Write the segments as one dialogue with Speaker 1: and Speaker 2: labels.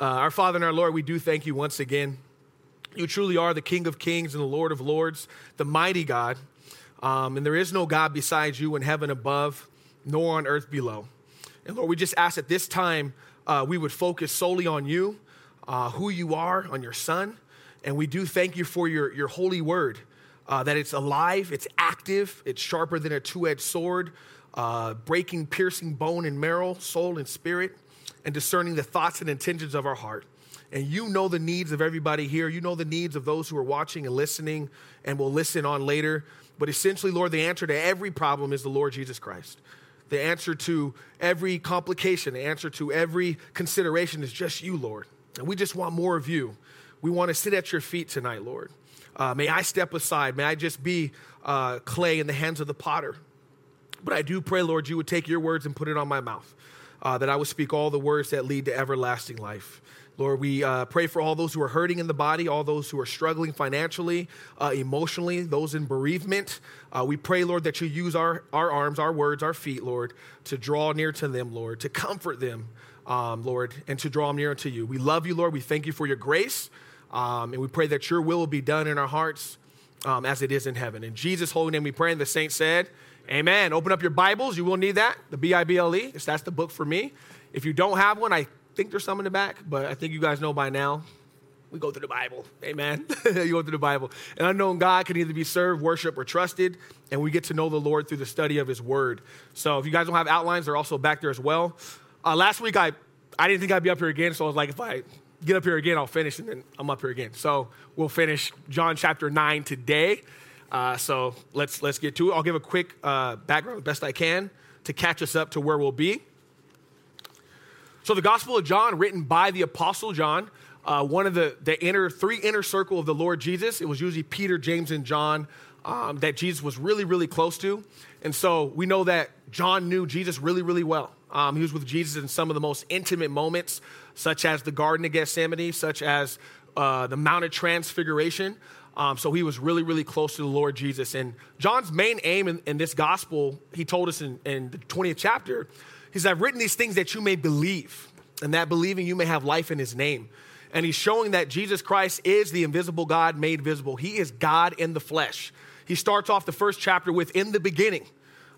Speaker 1: Uh, our Father and our Lord, we do thank you once again. You truly are the King of kings and the Lord of lords, the mighty God. Um, and there is no God besides you in heaven above, nor on earth below. And Lord, we just ask at this time uh, we would focus solely on you, uh, who you are, on your Son. And we do thank you for your, your holy word, uh, that it's alive, it's active, it's sharper than a two edged sword, uh, breaking, piercing bone and marrow, soul and spirit, and discerning the thoughts and intentions of our heart. And you know the needs of everybody here. You know the needs of those who are watching and listening and will listen on later. But essentially, Lord, the answer to every problem is the Lord Jesus Christ. The answer to every complication, the answer to every consideration is just you, Lord. And we just want more of you. We want to sit at your feet tonight, Lord. Uh, may I step aside. May I just be uh, clay in the hands of the potter. But I do pray, Lord, you would take your words and put it on my mouth, uh, that I would speak all the words that lead to everlasting life. Lord, we uh, pray for all those who are hurting in the body, all those who are struggling financially, uh, emotionally, those in bereavement. Uh, we pray, Lord, that you use our, our arms, our words, our feet, Lord, to draw near to them, Lord, to comfort them, um, Lord, and to draw them near to you. We love you, Lord. We thank you for your grace, um, and we pray that your will will be done in our hearts um, as it is in heaven. In Jesus' holy name we pray, and the saints said, Amen. Open up your Bibles. You will need that, the B I B L E. That's the book for me. If you don't have one, I think there's some in the back, but I think you guys know by now. We go through the Bible. Amen. you go through the Bible. An unknown God can either be served, worshiped, or trusted, and we get to know the Lord through the study of His Word. So if you guys don't have outlines, they're also back there as well. Uh, last week, I, I didn't think I'd be up here again, so I was like, if I get up here again, I'll finish, and then I'm up here again. So we'll finish John chapter 9 today. Uh, so let's let's get to it. I'll give a quick uh, background, the best I can, to catch us up to where we'll be. So the Gospel of John, written by the Apostle John, uh, one of the the inner three inner circle of the Lord Jesus. It was usually Peter, James, and John um, that Jesus was really really close to, and so we know that John knew Jesus really really well. Um, he was with Jesus in some of the most intimate moments, such as the Garden of Gethsemane, such as uh, the Mount of Transfiguration. Um, so he was really, really close to the Lord Jesus. And John's main aim in, in this gospel, he told us in, in the 20th chapter, he said, I've written these things that you may believe, and that believing you may have life in his name. And he's showing that Jesus Christ is the invisible God made visible. He is God in the flesh. He starts off the first chapter with, In the beginning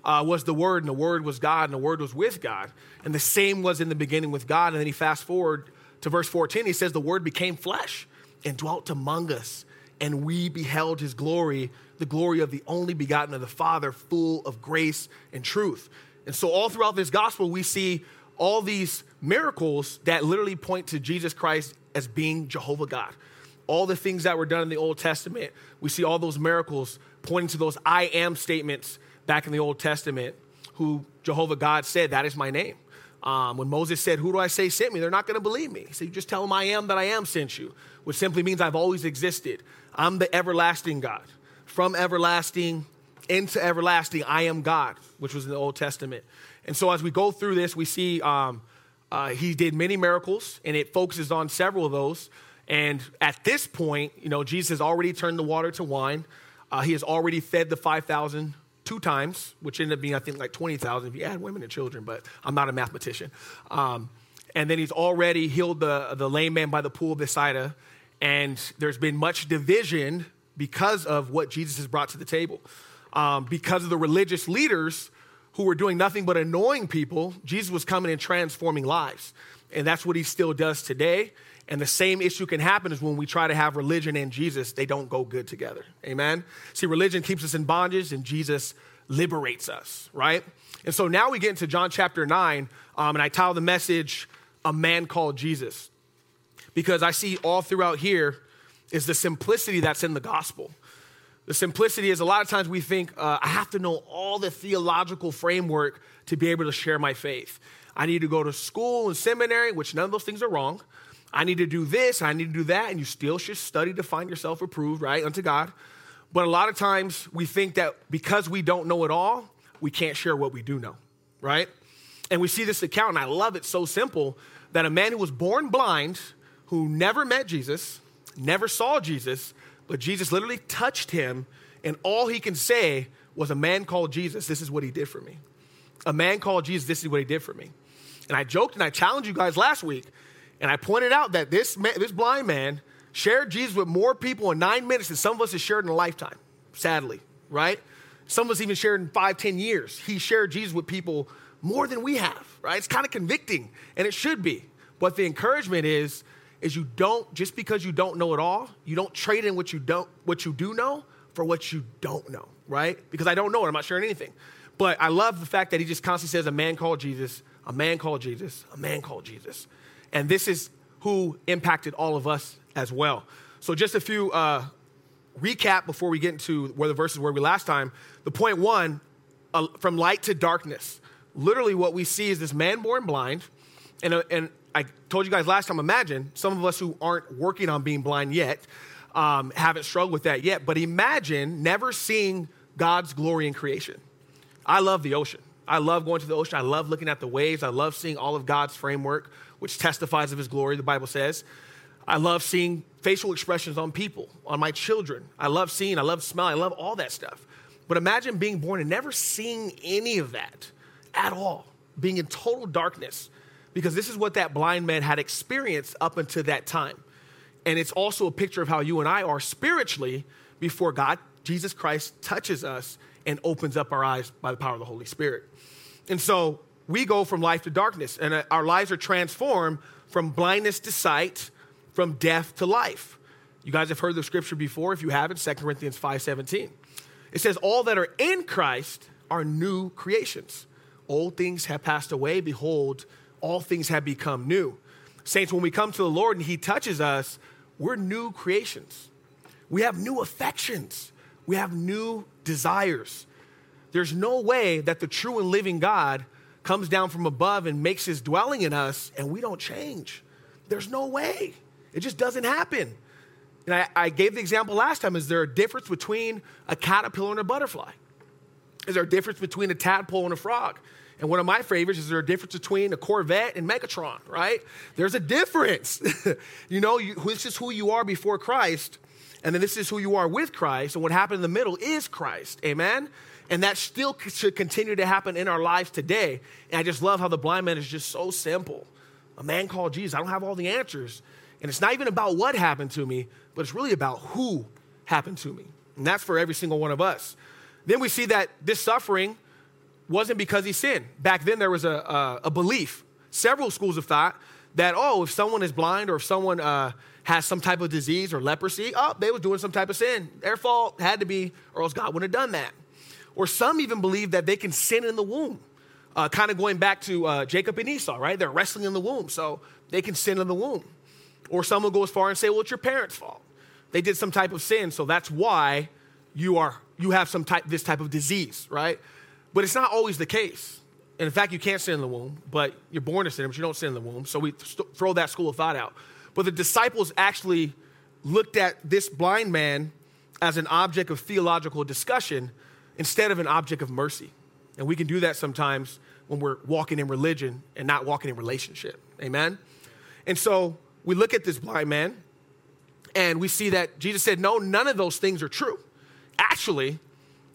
Speaker 1: uh, was the Word, and the Word was God, and the Word was with God. And the same was in the beginning with God. And then he fast forward to verse 14. He says, The Word became flesh and dwelt among us and we beheld his glory, the glory of the only begotten of the Father, full of grace and truth. And so, all throughout this gospel, we see all these miracles that literally point to Jesus Christ as being Jehovah God. All the things that were done in the Old Testament, we see all those miracles pointing to those I am statements back in the Old Testament, who Jehovah God said, That is my name. Um, when Moses said, Who do I say sent me? They're not going to believe me. He said, You just tell them I am that I am sent you, which simply means I've always existed. I'm the everlasting God. From everlasting into everlasting, I am God, which was in the Old Testament. And so as we go through this, we see um, uh, he did many miracles, and it focuses on several of those. And at this point, you know, Jesus has already turned the water to wine. Uh, he has already fed the 5,000 two times, which ended up being, I think, like 20,000 if you add women and children, but I'm not a mathematician. Um, and then he's already healed the, the lame man by the pool of Bethsaida. And there's been much division because of what Jesus has brought to the table. Um, because of the religious leaders who were doing nothing but annoying people, Jesus was coming and transforming lives. And that's what he still does today. And the same issue can happen is when we try to have religion and Jesus, they don't go good together. Amen? See, religion keeps us in bondage and Jesus liberates us, right? And so now we get into John chapter 9, um, and I title the message, A Man Called Jesus because I see all throughout here is the simplicity that's in the gospel. The simplicity is a lot of times we think, uh, I have to know all the theological framework to be able to share my faith. I need to go to school and seminary, which none of those things are wrong. I need to do this, I need to do that, and you still should study to find yourself approved, right, unto God. But a lot of times we think that because we don't know it all, we can't share what we do know, right? And we see this account, and I love it so simple that a man who was born blind who never met Jesus, never saw Jesus, but Jesus literally touched him, and all he can say was, A man called Jesus, this is what he did for me. A man called Jesus, this is what he did for me. And I joked and I challenged you guys last week. And I pointed out that this, man, this blind man shared Jesus with more people in nine minutes than some of us have shared in a lifetime, sadly, right? Some of us even shared in five, ten years. He shared Jesus with people more than we have, right? It's kind of convicting, and it should be. But the encouragement is, is you don't, just because you don't know it all, you don't trade in what you don't, what you do know for what you don't know, right? Because I don't know it, I'm not sharing anything. But I love the fact that he just constantly says, a man called Jesus, a man called Jesus, a man called Jesus. And this is who impacted all of us as well. So, just a few uh, recap before we get into where the verses were we last time. The point one, uh, from light to darkness. Literally, what we see is this man born blind. And, and I told you guys last time, imagine some of us who aren't working on being blind yet, um, haven't struggled with that yet, but imagine never seeing God's glory in creation. I love the ocean. I love going to the ocean. I love looking at the waves. I love seeing all of God's framework, which testifies of his glory, the Bible says. I love seeing facial expressions on people, on my children. I love seeing, I love smelling, I love all that stuff. But imagine being born and never seeing any of that at all, being in total darkness, because this is what that blind man had experienced up until that time. And it's also a picture of how you and I are spiritually before God, Jesus Christ, touches us and opens up our eyes by the power of the Holy Spirit. And so we go from life to darkness, and uh, our lives are transformed from blindness to sight, from death to life. You guys have heard the scripture before. If you haven't, 2 Corinthians 5:17. It says, All that are in Christ are new creations. Old things have passed away. Behold, all things have become new. Saints, when we come to the Lord and He touches us, we're new creations. We have new affections. We have new desires. There's no way that the true and living God comes down from above and makes his dwelling in us and we don't change. There's no way. It just doesn't happen. And I, I, gave the example last time is there a difference between a caterpillar and a butterfly? Is there a difference between a tadpole and a frog? And one of my favorites is there a difference between a Corvette and Megatron, right? There's a difference. you know, you, this is who you are before Christ, and then this is who you are with Christ, and what happened in the middle is Christ. Amen? And that still should continue to happen in our lives today. And I just love how the blind man is just so simple. A man called Jesus. I don't have all the answers. And it's not even about what happened to me, but it's really about who happened to me. And that's for every single one of us. Then we see that this suffering wasn't because he sinned. Back then, there was a, a, a belief, several schools of thought, that, oh, if someone is blind or if someone uh, has some type of disease or leprosy, oh, they was doing some type of sin. Their fault had to be, or else God wouldn't have done that. Or some even believe that they can sin in the womb. Uh, kind of going back to uh, Jacob and Esau, right? They're wrestling in the womb, so they can sin in the womb. Or some will go as far and say, well, it's your parents' fault. They did some type of sin, so that's why you are you have some type this type of disease, right? But it's not always the case. And in fact, you can't sin in the womb, but you're born to sin, but you don't sin in the womb. So we throw that school of thought out. But the disciples actually looked at this blind man as an object of theological discussion instead of an object of mercy. And we can do that sometimes when we're walking in religion and not walking in relationship. Amen? And so we look at this blind man and we see that Jesus said, No, none of those things are true. Actually,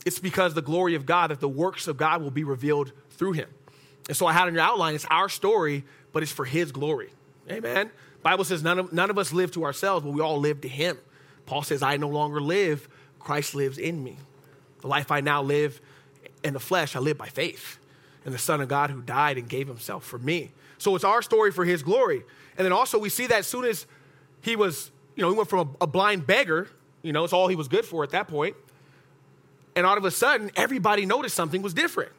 Speaker 1: it's because the glory of God, that the works of God will be revealed through him. And so I had in your outline, it's our story, but it's for his glory. Amen. Bible says none of, none of us live to ourselves, but we all live to him. Paul says, I no longer live, Christ lives in me. The life I now live in the flesh, I live by faith in the Son of God who died and gave himself for me. So it's our story for his glory. And then also we see that as soon as he was, you know, he went from a, a blind beggar, you know, it's all he was good for at that point, and all of a sudden, everybody noticed something was different.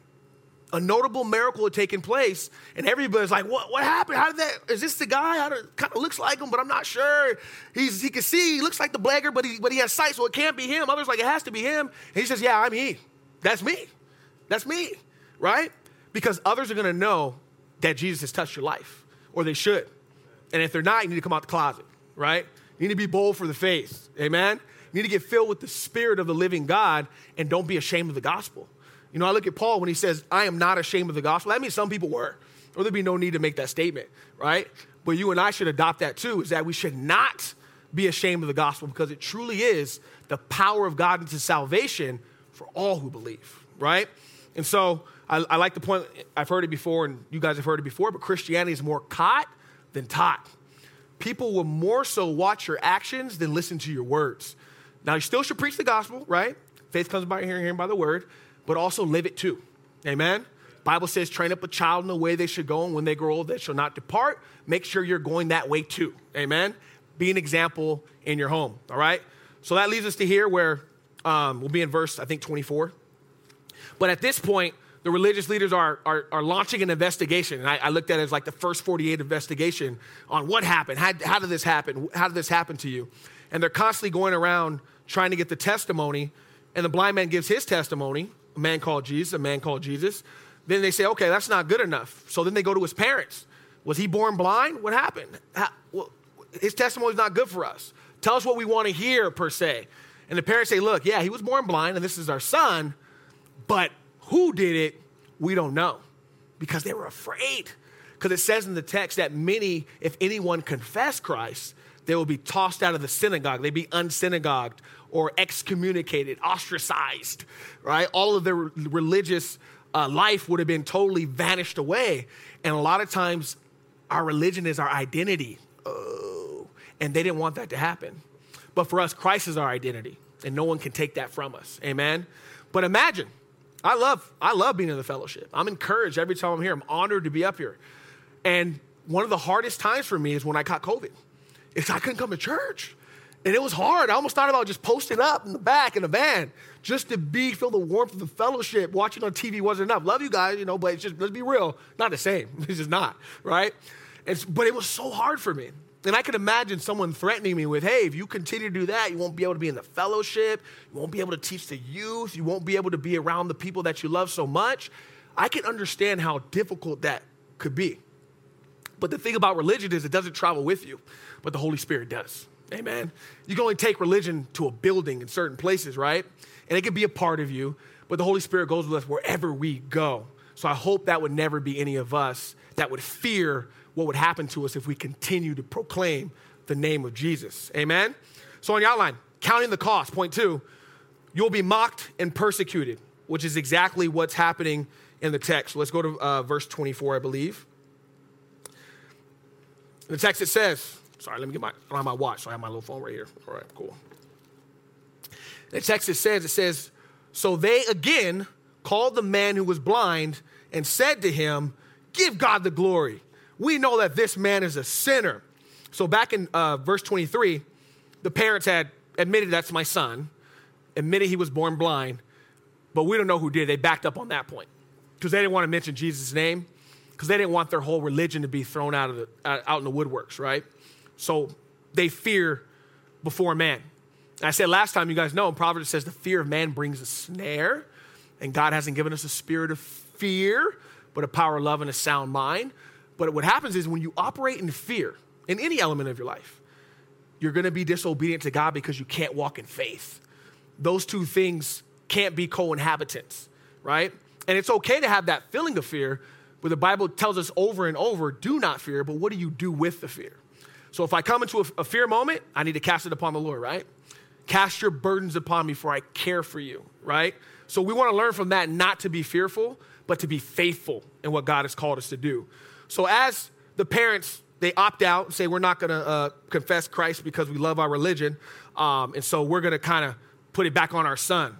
Speaker 1: A notable miracle had taken place, and everybody's like, "What? What happened? How did that? Is this the guy? Kind of looks like him, but I'm not sure. He's he can see. He looks like the beggar, but he but he has sight, so it can't be him. Others like it has to be him. And he says, "Yeah, I'm he. That's me. That's me, right? Because others are going to know that Jesus has touched your life, or they should. And if they're not, you need to come out the closet, right? You need to be bold for the faith. Amen. You need to get filled with the Spirit of the living God and don't be ashamed of the gospel. You know, I look at Paul when he says, I am not ashamed of the gospel. That means some people were, or there'd be no need to make that statement, right? But you and I should adopt that too, is that we should not be ashamed of the gospel because it truly is the power of God into salvation for all who believe, right? And so I, I like the point, I've heard it before, and you guys have heard it before, but Christianity is more caught than taught. people will more so watch your actions than listen to your words. Now, you still should preach the gospel, right? Faith comes by hearing, hearing by the word, but also live it too. Amen? Bible says, train up a child in the way they should go, and when they grow old, they shall not depart. Make sure you're going that way too. Amen? Be an example in your home, all right? So that leads us to here where um, we'll be in verse, I think, 24. But at this point, the religious leaders are, are, are launching an investigation. And I, I, looked at it as like the first 48 investigation on what happened. How, how did this happen? How did this happen to you? And they're constantly going around trying to get the testimony. And the blind man gives his testimony, a man called Jesus, a man called Jesus. Then they say, okay, that's not good enough. So then they go to his parents. Was he born blind? What happened? How, well, his testimony is not good for us. Tell us what we want to hear, per se. And the parents say, look, yeah, he was born blind, and this is our son, but who did it, we don't know because they were afraid. Because it says in the text that many, if anyone confess Christ, they will be tossed out of the synagogue. They'd be unsynagogued or excommunicated, ostracized, right? All of their religious uh, life would have been totally vanished away. And a lot of times, our religion is our identity. Oh, and they didn't want that to happen. But for us, Christ is our identity, and no one can take that from us. Amen? But imagine I love, I love being in the fellowship. I'm encouraged every time I'm here. I'm honored to be up here. And one of the hardest times for me is when I caught COVID. It's I couldn't come to church. And it was hard. I almost thought about just posting up in the back in the van just to be, feel the warmth of the fellowship. Watching on TV wasn't enough. Love you guys, you know, but it's just, let's be real, not the same. It's just not, right? It's, but it was so hard for me. And I could imagine someone threatening me with, hey, if you continue to do that, you won't be able to be in the fellowship. You won't be able to teach the youth. You won't be able to be around the people that you love so much. I can understand how difficult that could be. But the thing about religion is it doesn't travel with you, but the Holy Spirit does. Amen. You can only take religion to a building in certain places, right? And it can be a part of you, but the Holy Spirit goes with us wherever we go. So I hope that would never be any of us that would fear what would happen to us if we continue to proclaim the name of Jesus. Amen? So, on your outline, counting the cost, point two, you'll be mocked and persecuted, which is exactly what's happening in the text. let's go to uh, verse 24, I believe. In the text it says, sorry, let me get my, I don't have my watch, so I have my little phone right here. All right, cool. The text it says, it says, so they again called the man who was blind and said to him, Give God the glory we know that this man is a sinner. So back in uh, verse 23, the parents had admitted that's my son, admitted he was born blind, but we don't know who did. They backed up on that point because they didn't want to mention Jesus' name because they didn't want their whole religion to be thrown out of the out in the woodworks, right? So they fear before man. I said last time, you guys know, Proverbs says the fear of man brings a snare, and God hasn't given us a spirit of fear, but a power, of love, and a sound mind. But what happens is when you operate in fear in any element of your life, you're going to be disobedient to God because you can't walk in faith. Those two things can't be co inhabitants, right? And it's okay to have that feeling of fear, but the Bible tells us over and over do not fear, but what do you do with the fear? So if I come into a, a fear moment, I need to cast it upon the Lord, right? Cast your burdens upon me, for I care for you, right? So we want to learn from that not to be fearful, but to be faithful in what God has called us to do. So as the parents, they opt out and say, we're not going to uh, confess Christ because we love our religion. Um, and so we're going to kind of put it back on our son.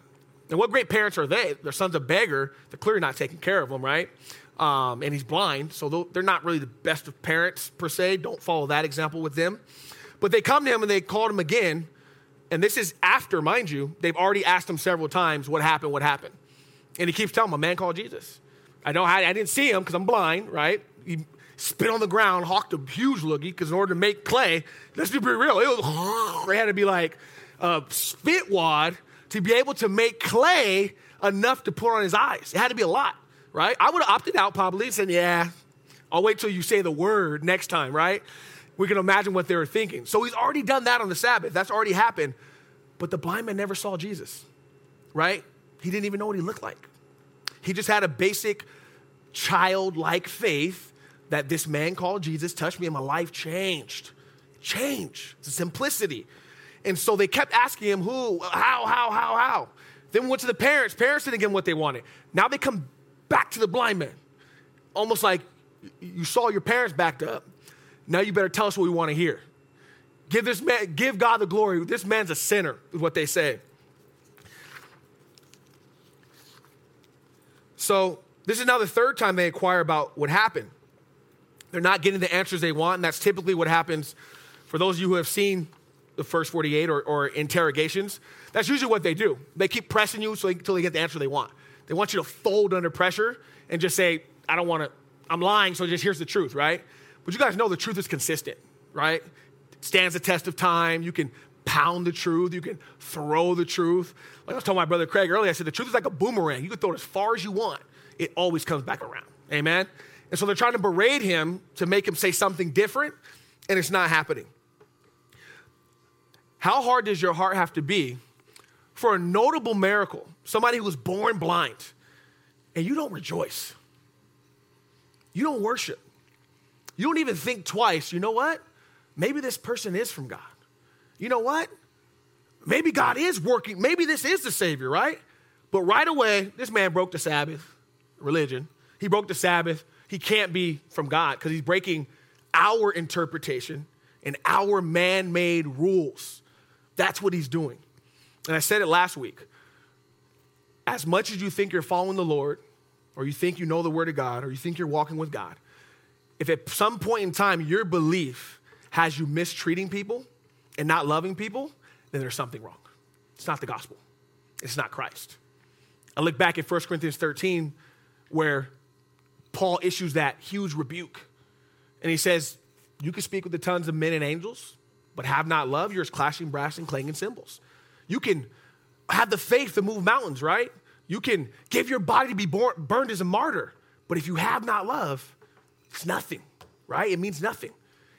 Speaker 1: And what great parents are they? Their son's a beggar. They're clearly not taking care of him, right? Um, and he's blind. So they're not really the best of parents, per se. Don't follow that example with them. But they come to him and they called him again. And this is after, mind you, they've already asked him several times what happened, what happened. And he keeps telling them, a man called Jesus. I know I, I didn't see him because I'm blind, right? he spit on the ground, hawked a huge loogie, because in order to make clay, let's be pretty real, it was, had to be like a spit wad to be able to make clay enough to put on his eyes. It had to be a lot, right? I would have opted out probably and said, yeah, I'll wait till you say the word next time, right? We can imagine what they were thinking. So he's already done that on the Sabbath. That's already happened. But the blind man never saw Jesus, right? He didn't even know what he looked like. He just had a basic childlike faith that this man called Jesus touched me and my life changed. Changed. It's simplicity. And so they kept asking him, who, how, how, how, how. Then we went to the parents. Parents didn't get what they wanted. Now they come back to the blind man. Almost like you saw your parents backed up. Now you better tell us what we want to hear. Give this man, give God the glory. This man's a sinner, is what they say. So this is now the third time they inquire about what happened. They're not getting the answers they want, and that's typically what happens for those of you who have seen the first 48 or, or interrogations. That's usually what they do. They keep pressing you until they get the answer they want. They want you to fold under pressure and just say, I don't want to, I'm lying, so just here's the truth, right? But you guys know the truth is consistent, right? It stands the test of time. You can pound the truth. You can throw the truth. Like I was telling my brother Craig earlier, I said the truth is like a boomerang. You can throw it as far as you want. It always comes back around. Amen? And so they're trying to berate him to make him say something different, and it's not happening. How hard does your heart have to be for a notable miracle, somebody who was born blind, and you don't rejoice? You don't worship. You don't even think twice. You know what? Maybe this person is from God. You know what? Maybe God is working. Maybe this is the Savior, right? But right away, this man broke the Sabbath, religion. He broke the Sabbath. He can't be from God because he's breaking our interpretation and our man made rules. That's what he's doing. And I said it last week. As much as you think you're following the Lord, or you think you know the Word of God, or you think you're walking with God, if at some point in time your belief has you mistreating people and not loving people, then there's something wrong. It's not the gospel, it's not Christ. I look back at 1 Corinthians 13, where Paul issues that huge rebuke. And he says, You can speak with the tongues of men and angels, but have not love, you're as clashing brass and clanging cymbals. You can have the faith to move mountains, right? You can give your body to be born, burned as a martyr, but if you have not love, it's nothing, right? It means nothing.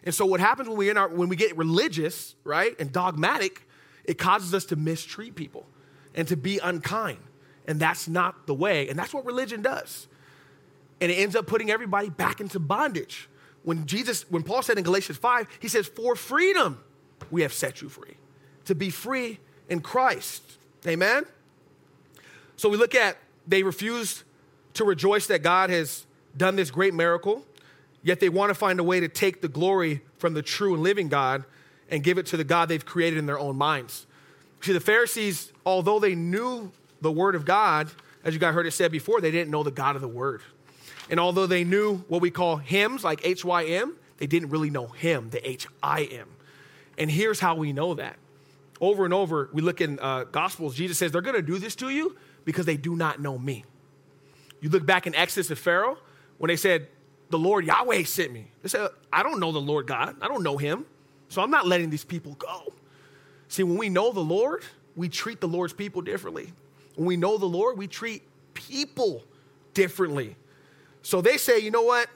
Speaker 1: And so what happens when we, our, when we get religious, right, and dogmatic, it causes us to mistreat people and to be unkind. And that's not the way. And that's what religion does. And it ends up putting everybody back into bondage. When Jesus, when Paul said in Galatians 5, he says, For freedom we have set you free. To be free in Christ. Amen? So we look at they refuse to rejoice that God has done this great miracle, yet they want to find a way to take the glory from the true and living God and give it to the God they've created in their own minds. See, the Pharisees, although they knew the word of God, as you guys heard it said before, they didn't know the God of the word. And although they knew what we call hymns, like H Y M, they didn't really know him, the H I M. And here's how we know that. Over and over, we look in uh, Gospels, Jesus says, They're going to do this to you because they do not know me. You look back in Exodus of Pharaoh, when they said, The Lord Yahweh sent me. They said, I don't know the Lord God. I don't know him. So I'm not letting these people go. See, when we know the Lord, we treat the Lord's people differently. When we know the Lord, we treat people differently. So they say, you know what?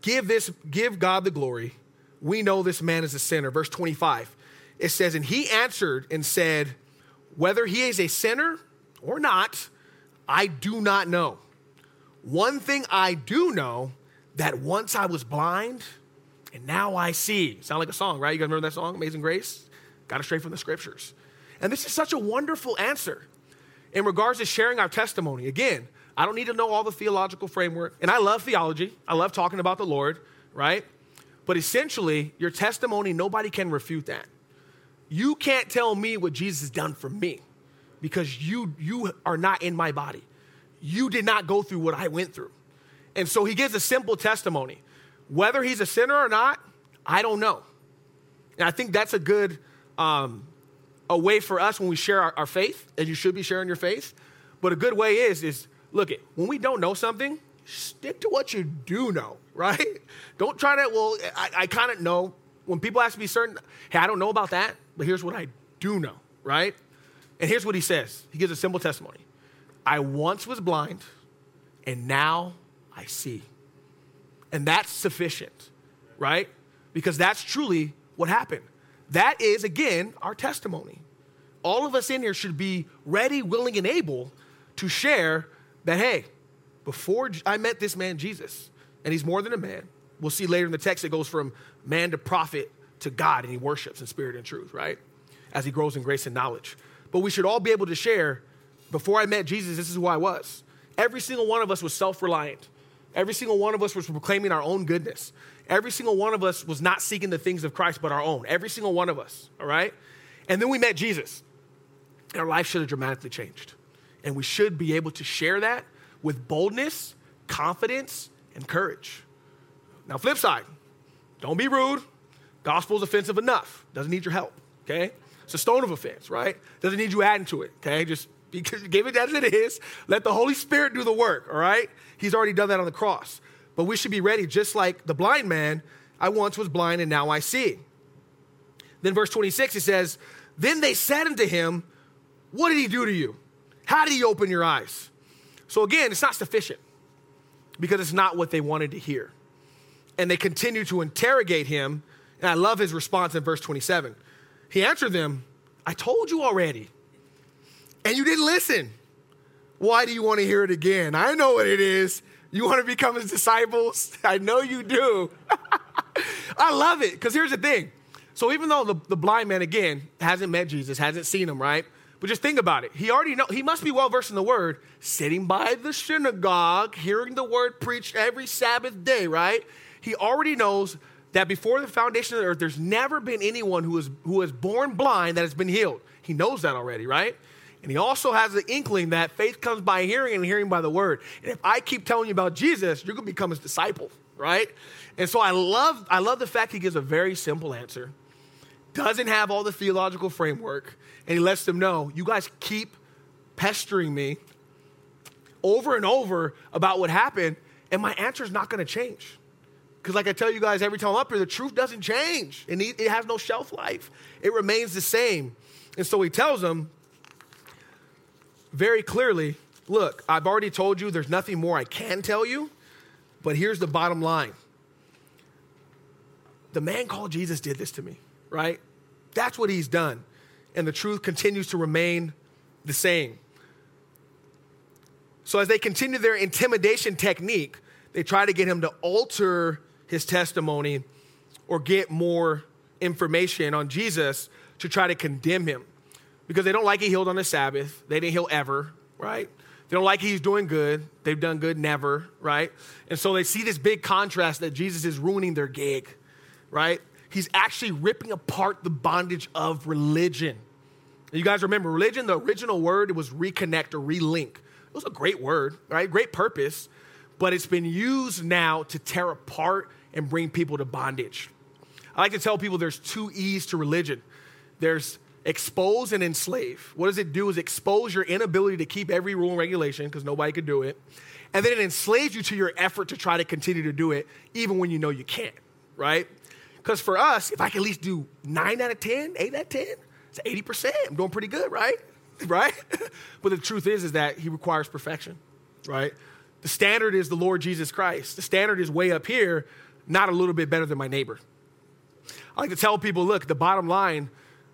Speaker 1: Give this, give God the glory. We know this man is a sinner. Verse 25. It says, and he answered and said, whether he is a sinner or not, I do not know. One thing I do know that once I was blind and now I see. Sound like a song, right? You guys remember that song, Amazing Grace? Got it straight from the scriptures. And this is such a wonderful answer in regards to sharing our testimony. Again, I don't need to know all the theological framework. And I love theology, I love talking about the Lord, right? But essentially, your testimony, nobody can refute that. You can't tell me what Jesus has done for me because you, you are not in my body. You did not go through what I went through. And so he gives a simple testimony. Whether he's a sinner or not, I don't know. And I think that's a good um, a way for us when we share our, our faith, and you should be sharing your faith. But a good way is, is look it, when we don't know something, stick to what you do know, right? Don't try to, well, I, I kind of know. When people ask me certain, hey, I don't know about that, but here's what I do know, right? And here's what he says. He gives a simple testimony. I once was blind, and now I see. And that's sufficient, right? Because that's truly what happened. That is, again, our testimony. All of us in here should be ready, willing, and able to share that, hey, before I met this man, Jesus, and he's more than a man. We'll see later in the text it goes from man to prophet to God, and he worships in spirit and truth, right? As he grows in grace and knowledge. But we should all be able to share before I met Jesus, this is who I was. Every single one of us was self reliant. Every single one of us was proclaiming our own goodness. Every single one of us was not seeking the things of Christ, but our own. Every single one of us, all right? And then we met Jesus. And our life should have dramatically changed. And we should be able to share that with boldness, confidence, and courage. Now, flip side, don't be rude. Gospel's offensive enough. Doesn't need your help, okay? It's a stone of offense, right? Doesn't need you adding to it, okay? Just give it as it is. Let the Holy Spirit do the work, all right? He's already done that on the cross. But we should be ready, just like the blind man. I once was blind and now I see. Then, verse 26, he says, Then they said unto him, What did he do to you? How did he open your eyes? So, again, it's not sufficient because it's not what they wanted to hear. And they continue to interrogate him. And I love his response in verse 27. He answered them, I told you already, and you didn't listen. Why do you want to hear it again? I know what it is. You want to become his disciples? I know you do. I love it because here's the thing. So even though the, the blind man again hasn't met Jesus, hasn't seen him, right? But just think about it. He already know he must be well versed in the word, sitting by the synagogue, hearing the word preached every Sabbath day, right? He already knows that before the foundation of the earth, there's never been anyone who is who is born blind that has been healed. He knows that already, right? And he also has the inkling that faith comes by hearing and hearing by the word. And if I keep telling you about Jesus, you're to become his disciple, right? And so I love, I love the fact he gives a very simple answer, doesn't have all the theological framework, and he lets them know, you guys keep pestering me over and over about what happened, and my answer is not going to change. Because, like I tell you guys every time I'm up here, the truth doesn't change, and it has no shelf life. It remains the same. And so he tells them, very clearly look, I've already told you there's nothing more I can tell you, but here's the bottom line. The man called Jesus did this to me, right? That's what he's done. And the truth continues to remain the same. So, as they continue their intimidation technique, they try to get him to alter his testimony or get more information on Jesus to try to condemn him because they don't like he healed on the Sabbath. They didn't heal ever, right? They don't like he's doing good. They've done good never, right? And so they see this big contrast that Jesus is ruining their gig, right? He's actually ripping apart the bondage of religion. You guys remember religion, the original word, was reconnect or relink. It was a great word, right? Great purpose, but it's been used now to tear apart and bring people to bondage. I like to tell people there's two E's to religion. There's expose and enslave. What does it do is expose your inability to keep every rule and regulation because nobody could do it. And then it enslaves you to your effort to try to continue to do it even when you know you can't, right? Because for us, if I can at least do nine out of 10, eight out of 10, it's 80%. I'm doing pretty good, right? Right? but the truth is, is that he requires perfection, right? The standard is the Lord Jesus Christ. The standard is way up here, not a little bit better than my neighbor. I like to tell people, look, the bottom line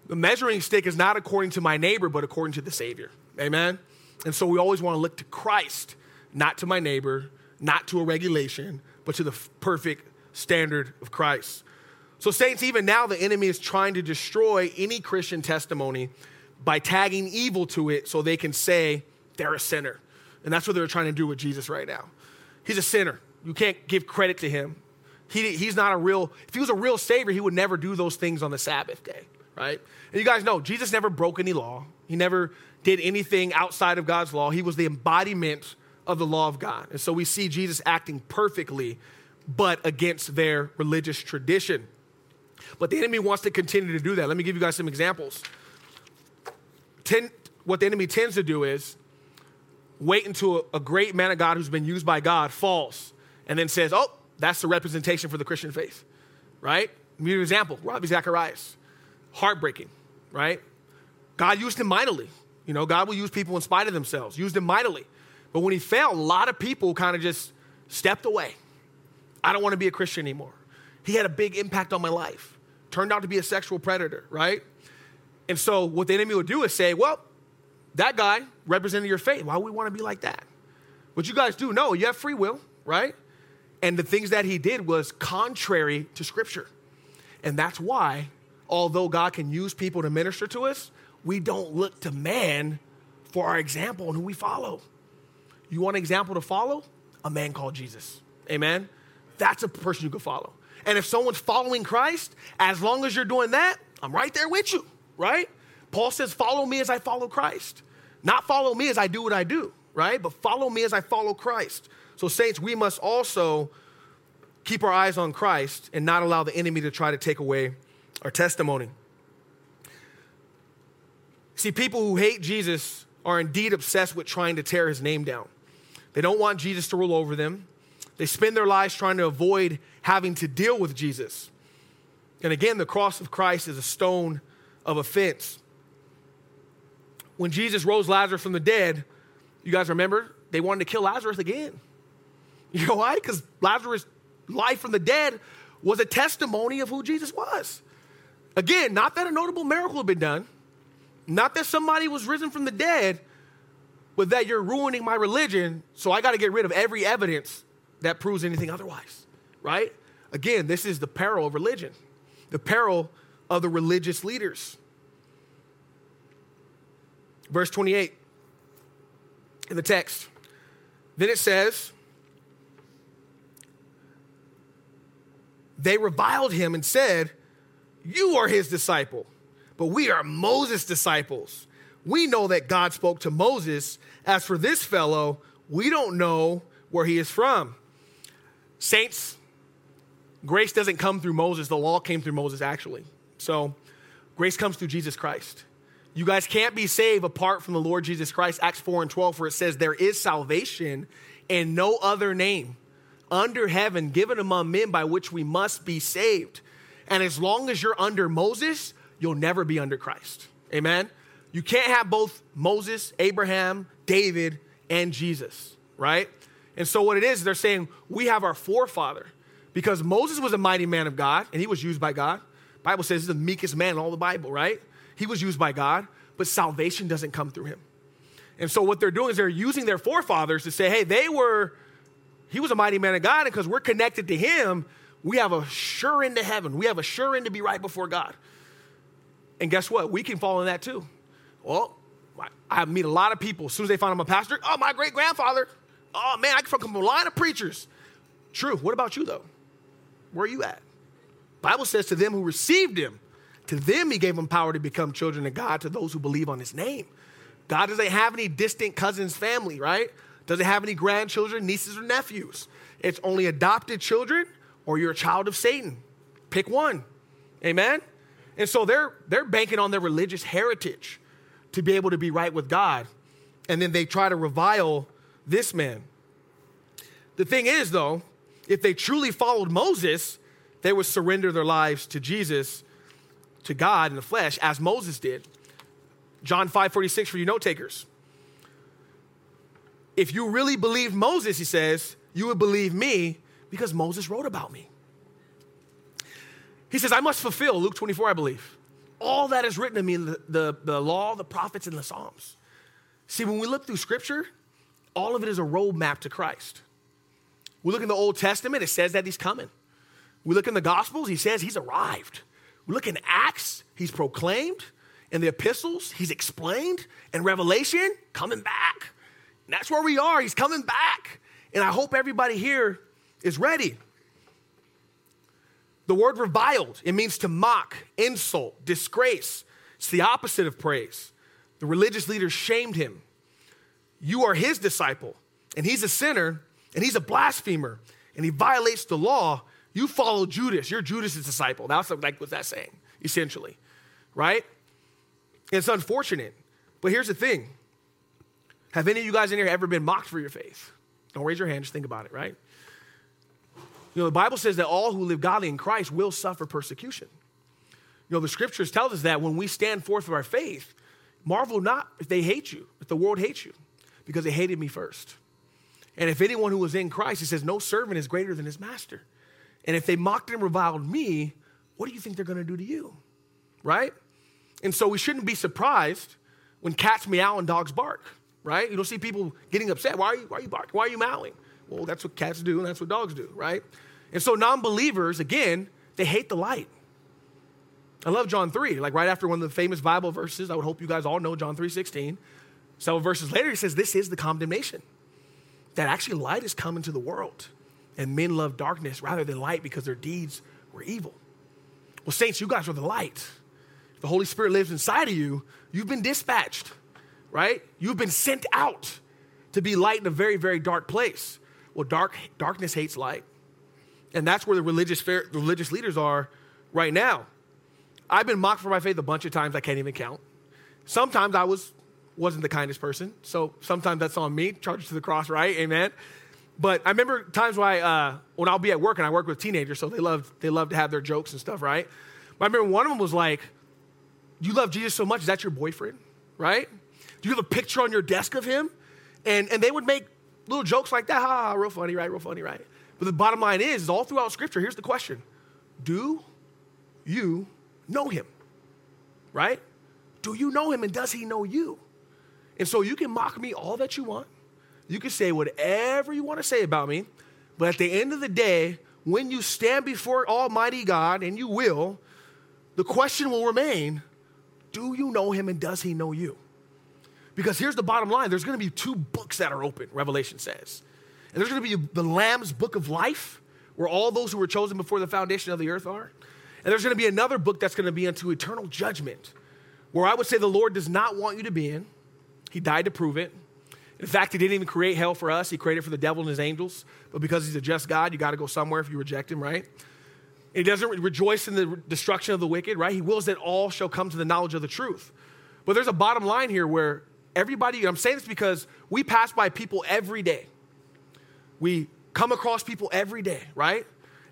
Speaker 1: the measuring stick is not according to my neighbor, but according to the Savior. Amen? And so we always want to look to Christ, not to my neighbor, not to a regulation, but to the perfect standard of Christ. So, saints, even now the enemy is trying to destroy any Christian testimony by tagging evil to it so they can say they're a sinner. And that's what they're trying to do with Jesus right now. He's a sinner. You can't give credit to him. He, he's not a real, if he was a real savior, he would never do those things on the Sabbath day right? And you guys know Jesus never broke any law. He never did anything outside of God's law. He was the embodiment of the law of God. And so we see Jesus acting perfectly, but against their religious tradition. But the enemy wants to continue to do that. Let me give you guys some examples. Ten, what the enemy tends to do is wait until a, a great man of God who's been used by God falls and then says, oh, that's the representation for the Christian faith, right? Give you an example Ravi Zacharias heartbreaking, right? God used him mightily. You know, God will use people in spite of themselves, used him mightily. But when he fell, a lot of people kind of just stepped away. I don't want to be a Christian anymore. He had a big impact on my life. Turned out to be a sexual predator, right? And so what the enemy would do is say, well, that guy represented your faith. Why would we want to be like that? What you guys do, no, you have free will, right? And the things that he did was contrary to scripture. And that's why although God can use people to minister to us, we don't look to man for our example and who we follow. You want an example to follow? A man called Jesus. Amen? That's a person you can follow. And if someone's following Christ, as long as you're doing that, I'm right there with you, right? Paul says, Follow me as I follow Christ. Not follow me as I do what I do, right? But follow me as I follow Christ. So, saints, we must also keep our eyes on Christ and not allow the enemy to try to take away our testimony. See, people who hate Jesus are indeed obsessed with trying to tear his name down. They don't want Jesus to rule over them. They spend their lives trying to avoid having to deal with Jesus. And again, the cross of Christ is a stone of offense. When Jesus rose Lazarus from the dead, you guys remember? They wanted to kill Lazarus again. You know why? Because Lazarus' life from the dead was a testimony of who Jesus was. Again, not that a notable miracle had been done, not that somebody was risen from the dead, but that you're ruining my religion, so I got to get rid of every evidence that proves anything otherwise, right? Again, this is the peril of religion, the peril of the religious leaders. Verse 28 in the text. Then it says, They reviled him and said, You are his disciple, but we are Moses' disciples. We know that God spoke to Moses. As for this fellow, we don't know where he is from. Saints, grace doesn't come through Moses. The law came through Moses, actually. So, grace comes through Jesus Christ. You guys can't be saved apart from the Lord Jesus Christ. Acts 4 and 12, where it says, There is salvation in no other name under heaven given among men by which we must be saved. And as long as you're under Moses, you'll never be under Christ. Amen? You can't have both Moses, Abraham, David, and Jesus, right? And so what it is, they're saying we have our forefather because Moses was a mighty man of God and he was used by God. Bible says he's the meekest man in all the Bible, right? He was used by God, but salvation doesn't come through him. And so what they're doing is they're using their forefathers to say, hey, they were, he was a mighty man of God, and because we're connected to him, we have a sure into heaven. We have a sure end to be right before God. And guess what? We can fall in that too. Well, I meet a lot of people. As soon as they find I'm a pastor, oh, my great grandfather. Oh, man, I come from a line of preachers. True. What about you, though? Where are you at? Bible says to them who received him, to them, he gave them power to become children of God to those who believe on his name. God doesn't have any distant cousins, family, right? Doesn't have any grandchildren, nieces, or nephews. It's only adopted children or you're a child of Satan. Pick one. Amen? And so they're, they're banking on their religious heritage to be able to be right with God. And then they try to revile this man. The thing is, though, if they truly followed Moses, they would surrender their lives to Jesus to God in the flesh as Moses did. John 5 46 for you note takers. If you really believed Moses, he says, you would believe me because Moses wrote about me. He says, I must fulfill, Luke 24, I believe, all that is written to me in the, the, the law, the prophets, and the Psalms. See, when we look through scripture, all of it is a roadmap to Christ. We look in the Old Testament, it says that he's coming. We look in the Gospels, he says he's arrived. We look in Acts, he's proclaimed. In the epistles, he's explained. In Revelation, coming back. And that's where we are. He's coming back. And I hope everybody here is ready. The word reviled, it means to mock, insult, disgrace. It's the opposite of praise. The religious leaders shamed him. You are his disciple, and he's a sinner, and he's a blasphemer, and he violates the law you follow Judas. You're Judas's disciple. That's like what's that saying, essentially, right? It's unfortunate. But here's the thing. Have any of you guys in here ever been mocked for your faith? Don't raise your hand, just think about it, right? You know, the Bible says that all who live godly in Christ will suffer persecution. You know, the scriptures tell us that when we stand forth for our faith, marvel not if they hate you, if the world hates you, because they hated me first. And if anyone who was in Christ, he says, no servant is greater than his master. And if they mocked and reviled me, what do you think they're going to do to you? Right? And so we shouldn't be surprised when cats meow and dogs bark, right? You don't see people getting upset. Why are you, why are you barking? Why are you mowing? Well, that's what cats do and that's what dogs do, right? And so non believers, again, they hate the light. I love John 3, like right after one of the famous Bible verses. I would hope you guys all know John 3 16. Several verses later, he says, This is the condemnation that actually light is coming to the world and men love darkness rather than light because their deeds were evil. Well, saints, you guys are the light. If The Holy Spirit lives inside of you. You've been dispatched, right? You've been sent out to be light in a very, very dark place. Well, dark, darkness hates light. And that's where the religious, fair, religious leaders are right now. I've been mocked for my faith a bunch of times I can't even count. Sometimes I was, wasn't the kindest person. So sometimes that's on me, charged to the cross, right? Amen. But I remember times when, I, uh, when I'll be at work and I work with teenagers, so they love, they love to have their jokes and stuff, right? But I remember one of them was like, You love Jesus so much, is that your boyfriend? Right? Do you have a picture on your desk of him? And, and they would make little jokes like that. Ha, ha, real funny, right? Real funny, right? But the bottom line is, is all throughout Scripture, here's the question Do you know him? Right? Do you know him and does he know you? And so you can mock me all that you want. You can say whatever you want to say about me, but at the end of the day, when you stand before Almighty God, and you will, the question will remain do you know him and does he know you? Because here's the bottom line there's going to be two books that are open, Revelation says. And there's going to be the Lamb's book of life, where all those who were chosen before the foundation of the earth are. And there's going to be another book that's going to be unto eternal judgment, where I would say the Lord does not want you to be in. He died to prove it. In fact, he didn't even create hell for us. He created for the devil and his angels. But because he's a just God, you got to go somewhere if you reject him, right? He doesn't rejoice in the destruction of the wicked, right? He wills that all shall come to the knowledge of the truth. But there's a bottom line here where everybody, I'm saying this because we pass by people every day. We come across people every day, right?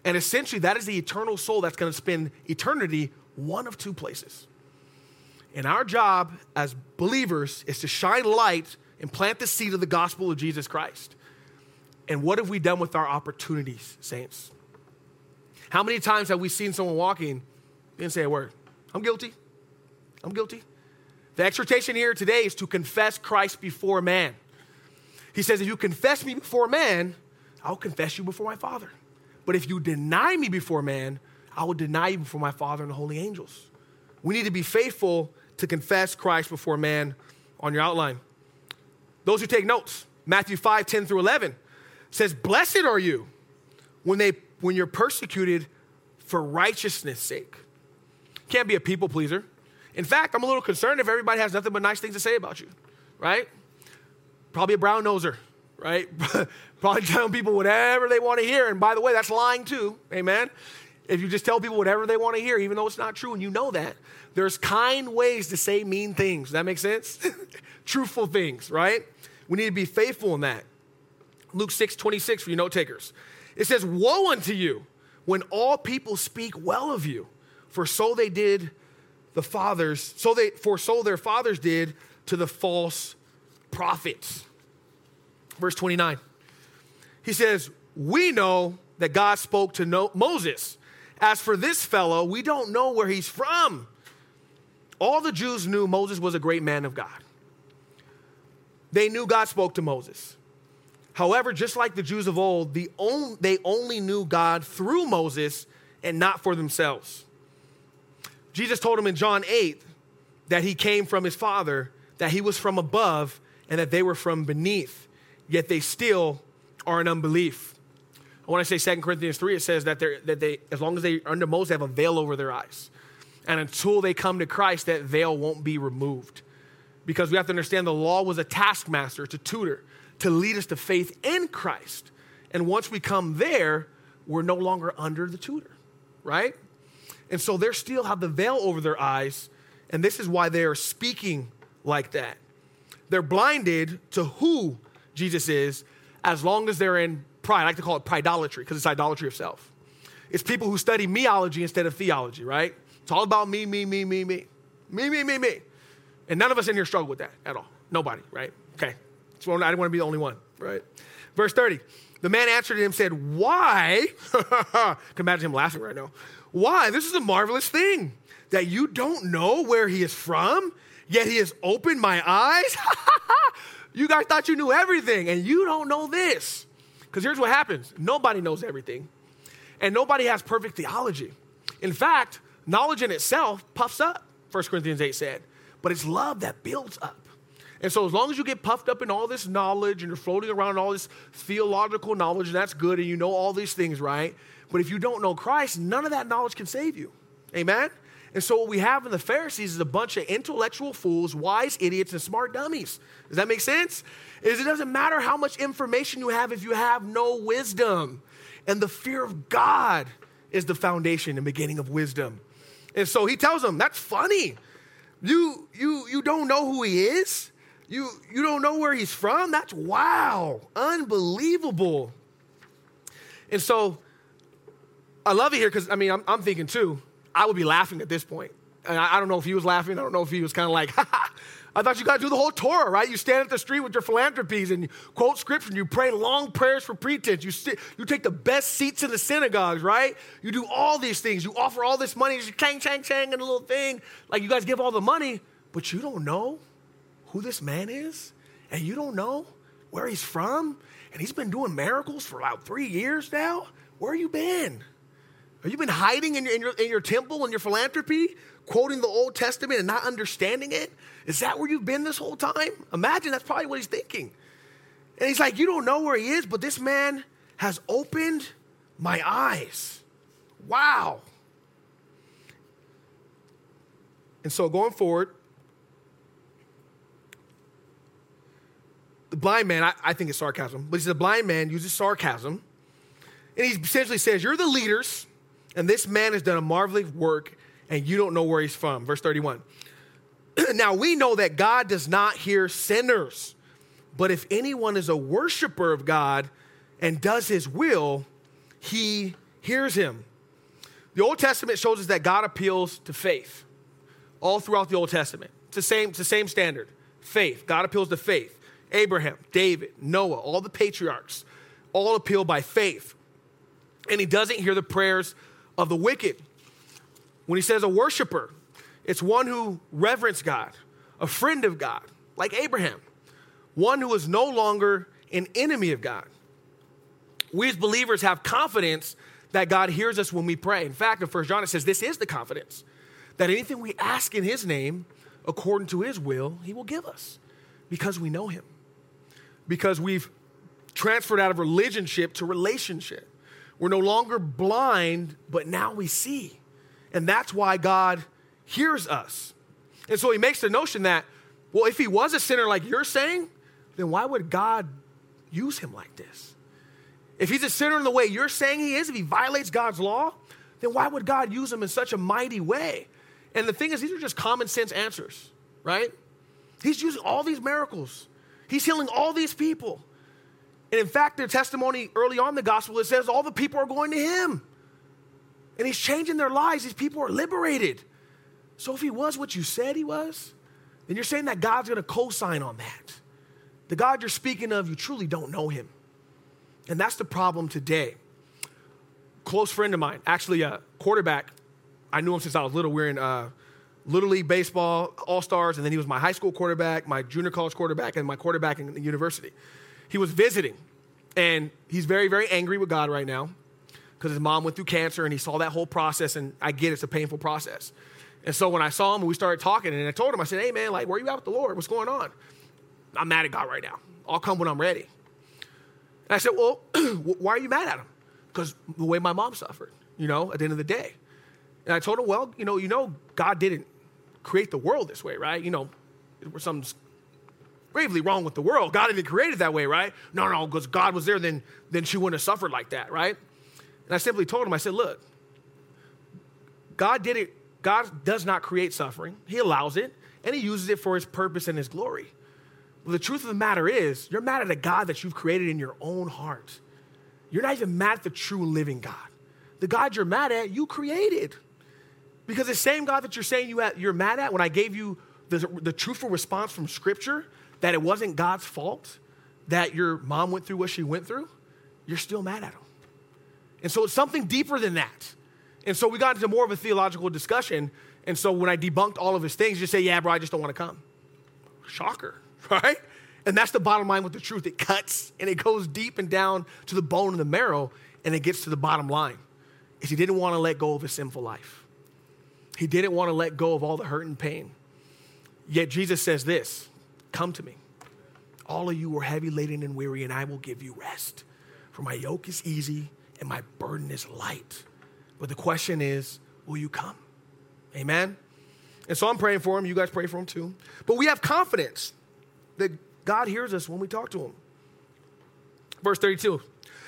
Speaker 1: And essentially, that is the eternal soul that's going to spend eternity one of two places. And our job as believers is to shine light and plant the seed of the gospel of Jesus Christ. And what have we done with our opportunities, saints? How many times have we seen someone walking, didn't say a word? I'm guilty. I'm guilty. The exhortation here today is to confess Christ before man. He says, if you confess me before man, I'll confess you before my Father. But if you deny me before man, I will deny you before my Father and the holy angels. We need to be faithful to confess Christ before man on your outline. Those who take notes, Matthew 5, 10 through 11 says, Blessed are you when, they, when you're persecuted for righteousness' sake. Can't be a people pleaser. In fact, I'm a little concerned if everybody has nothing but nice things to say about you, right? Probably a brown noser, right? Probably telling people whatever they want to hear. And by the way, that's lying too, amen? If you just tell people whatever they want to hear, even though it's not true and you know that, there's kind ways to say mean things. Does that make sense? Truthful things, right? We need to be faithful in that. Luke 6 26 for you note takers. It says, Woe unto you when all people speak well of you, for so they did the fathers, so they for so their fathers did to the false prophets. Verse 29. He says, We know that God spoke to no- Moses. As for this fellow, we don't know where he's from. All the Jews knew Moses was a great man of God. They knew God spoke to Moses. However, just like the Jews of old, the on, they only knew God through Moses and not for themselves. Jesus told them in John 8 that he came from his Father, that he was from above, and that they were from beneath, yet they still are in unbelief. When I say 2 Corinthians 3, it says that, that they, as long as they are under Moses, they have a veil over their eyes. And until they come to Christ, that veil won't be removed. Because we have to understand the law was a taskmaster, to tutor, to lead us to faith in Christ. And once we come there, we're no longer under the tutor, right? And so they still have the veil over their eyes, and this is why they are speaking like that. They're blinded to who Jesus is as long as they're in pride. I like to call it pridolatry because it's idolatry of self. It's people who study meology instead of theology, right? It's all about me, me, me, me, me. Me, me, me, me. And none of us in here struggle with that at all. Nobody, right? Okay. So I didn't want to be the only one, right? Verse 30. The man answered him and said, Why? can imagine him laughing right now. Why? This is a marvelous thing that you don't know where he is from, yet he has opened my eyes. you guys thought you knew everything, and you don't know this. Because here's what happens nobody knows everything, and nobody has perfect theology. In fact, knowledge in itself puffs up, 1 Corinthians 8 said, but it's love that builds up. And so, as long as you get puffed up in all this knowledge and you're floating around all this theological knowledge, and that's good, and you know all these things, right? But if you don't know Christ, none of that knowledge can save you. Amen? And so, what we have in the Pharisees is a bunch of intellectual fools, wise idiots, and smart dummies. Does that make sense? Is it doesn't matter how much information you have if you have no wisdom. And the fear of God is the foundation and beginning of wisdom. And so he tells them, that's funny. You, you, you don't know who he is? You, you don't know where he's from? That's wow, unbelievable. And so I love it here because, I mean, I'm, I'm, thinking too, I would be laughing at this point. And I, I don't know if he was laughing. I don't know if he was kind of like, I thought you got to do the whole Torah, right? You stand at the street with your phylacteries and you quote scripture and you pray long prayers for pretense. You, sit, you take the best seats in the synagogues, right? You do all these things. You offer all this money, you chang, chang, chang, and a little thing. Like you guys give all the money, but you don't know who this man is, and you don't know where he's from, and he's been doing miracles for about three years now. Where have you been? Have you been hiding in your, in your, in your temple and your phylactery, quoting the Old Testament and not understanding it? Is that where you've been this whole time? Imagine that's probably what he's thinking. And he's like, You don't know where he is, but this man has opened my eyes. Wow. And so going forward, the blind man, I, I think it's sarcasm, but he's a blind man uses sarcasm. And he essentially says, You're the leaders, and this man has done a marvelous work, and you don't know where he's from. Verse 31. now we know that God does not hear sinners, but if anyone is a worshiper of God and does his will, he hears him. The Old Testament shows us that God appeals to faith all throughout the Old Testament. It's the same, it's the same standard. Faith. God appeals to faith. Abraham, David, Noah, all the patriarchs, all appeal by faith. And he doesn't hear the prayers of the wicked. When he says a worshiper, it's one who reverenced God, a friend of God, like Abraham, one who is no longer an enemy of God. We as believers have confidence that God hears us when we pray. In fact, in 1 John, it says this is the confidence that anything we ask in his name, according to his will, he will give us because we know him. Because we've transferred out of religionship to relationship. We're no longer blind, but now we see. And that's why God hears us. And so he makes the notion that, well, if he was a sinner like you're saying, then why would God use him like this? If he's a sinner in the way you're saying he is, if he violates God's law, then why would God use him in such a mighty way? And the thing is, these are just common sense answers, right? He's using all these miracles, he's healing all these people. And in fact, their testimony early on the gospel, it says all the people are going to him. And he's changing their lives. These people are liberated. So if he was what you said he was, then you're saying that God's going to co sign on that. The God you're speaking of, you truly don't know him. And that's the problem today. Close friend of mine, actually a quarterback. I knew him since I was little. We are in uh, Little League Baseball, All Stars, and then he was my high school quarterback, my junior college quarterback, and my quarterback in the university. He was visiting, and he's very, very angry with God right now because his mom went through cancer and he saw that whole process, and I get it's a painful process. And so when I saw him, we started talking, and I told him, I said, hey, man, like, where you at with the Lord? What's going on? I'm mad at God right now. I'll come when I'm ready. And I said, well, why are you mad at him? Because the way my mom suffered, you know, at the end of the day. And I told him, well, you know, you know, God didn't create the world this way, right? You know, there was something gravely wrong with the world. God didn't create it that way, right? No, no, because God was there, then, then she wouldn't have suffered like that, right? And I simply told him, I said, look, God did it God does not create suffering, He allows it, and He uses it for His purpose and His glory. Well, the truth of the matter is, you're mad at a God that you've created in your own heart. You're not even mad at the true living God. The God you're mad at, you created. Because the same God that you're saying you you're mad at, when I gave you the, the truthful response from Scripture that it wasn't God's fault that your mom went through what she went through, you're still mad at him. And so it's something deeper than that. And so we got into more of a theological discussion. And so when I debunked all of his things, just say, yeah, bro, I just don't want to come. Shocker, right? And that's the bottom line with the truth. It cuts and it goes deep and down to the bone and the marrow, and it gets to the bottom line. Is he didn't want to let go of his sinful life. He didn't want to let go of all the hurt and pain. Yet Jesus says this Come to me. All of you are heavy laden and weary, and I will give you rest. For my yoke is easy and my burden is light. But the question is, will you come? Amen? And so I'm praying for him. You guys pray for him too. But we have confidence that God hears us when we talk to him. Verse 32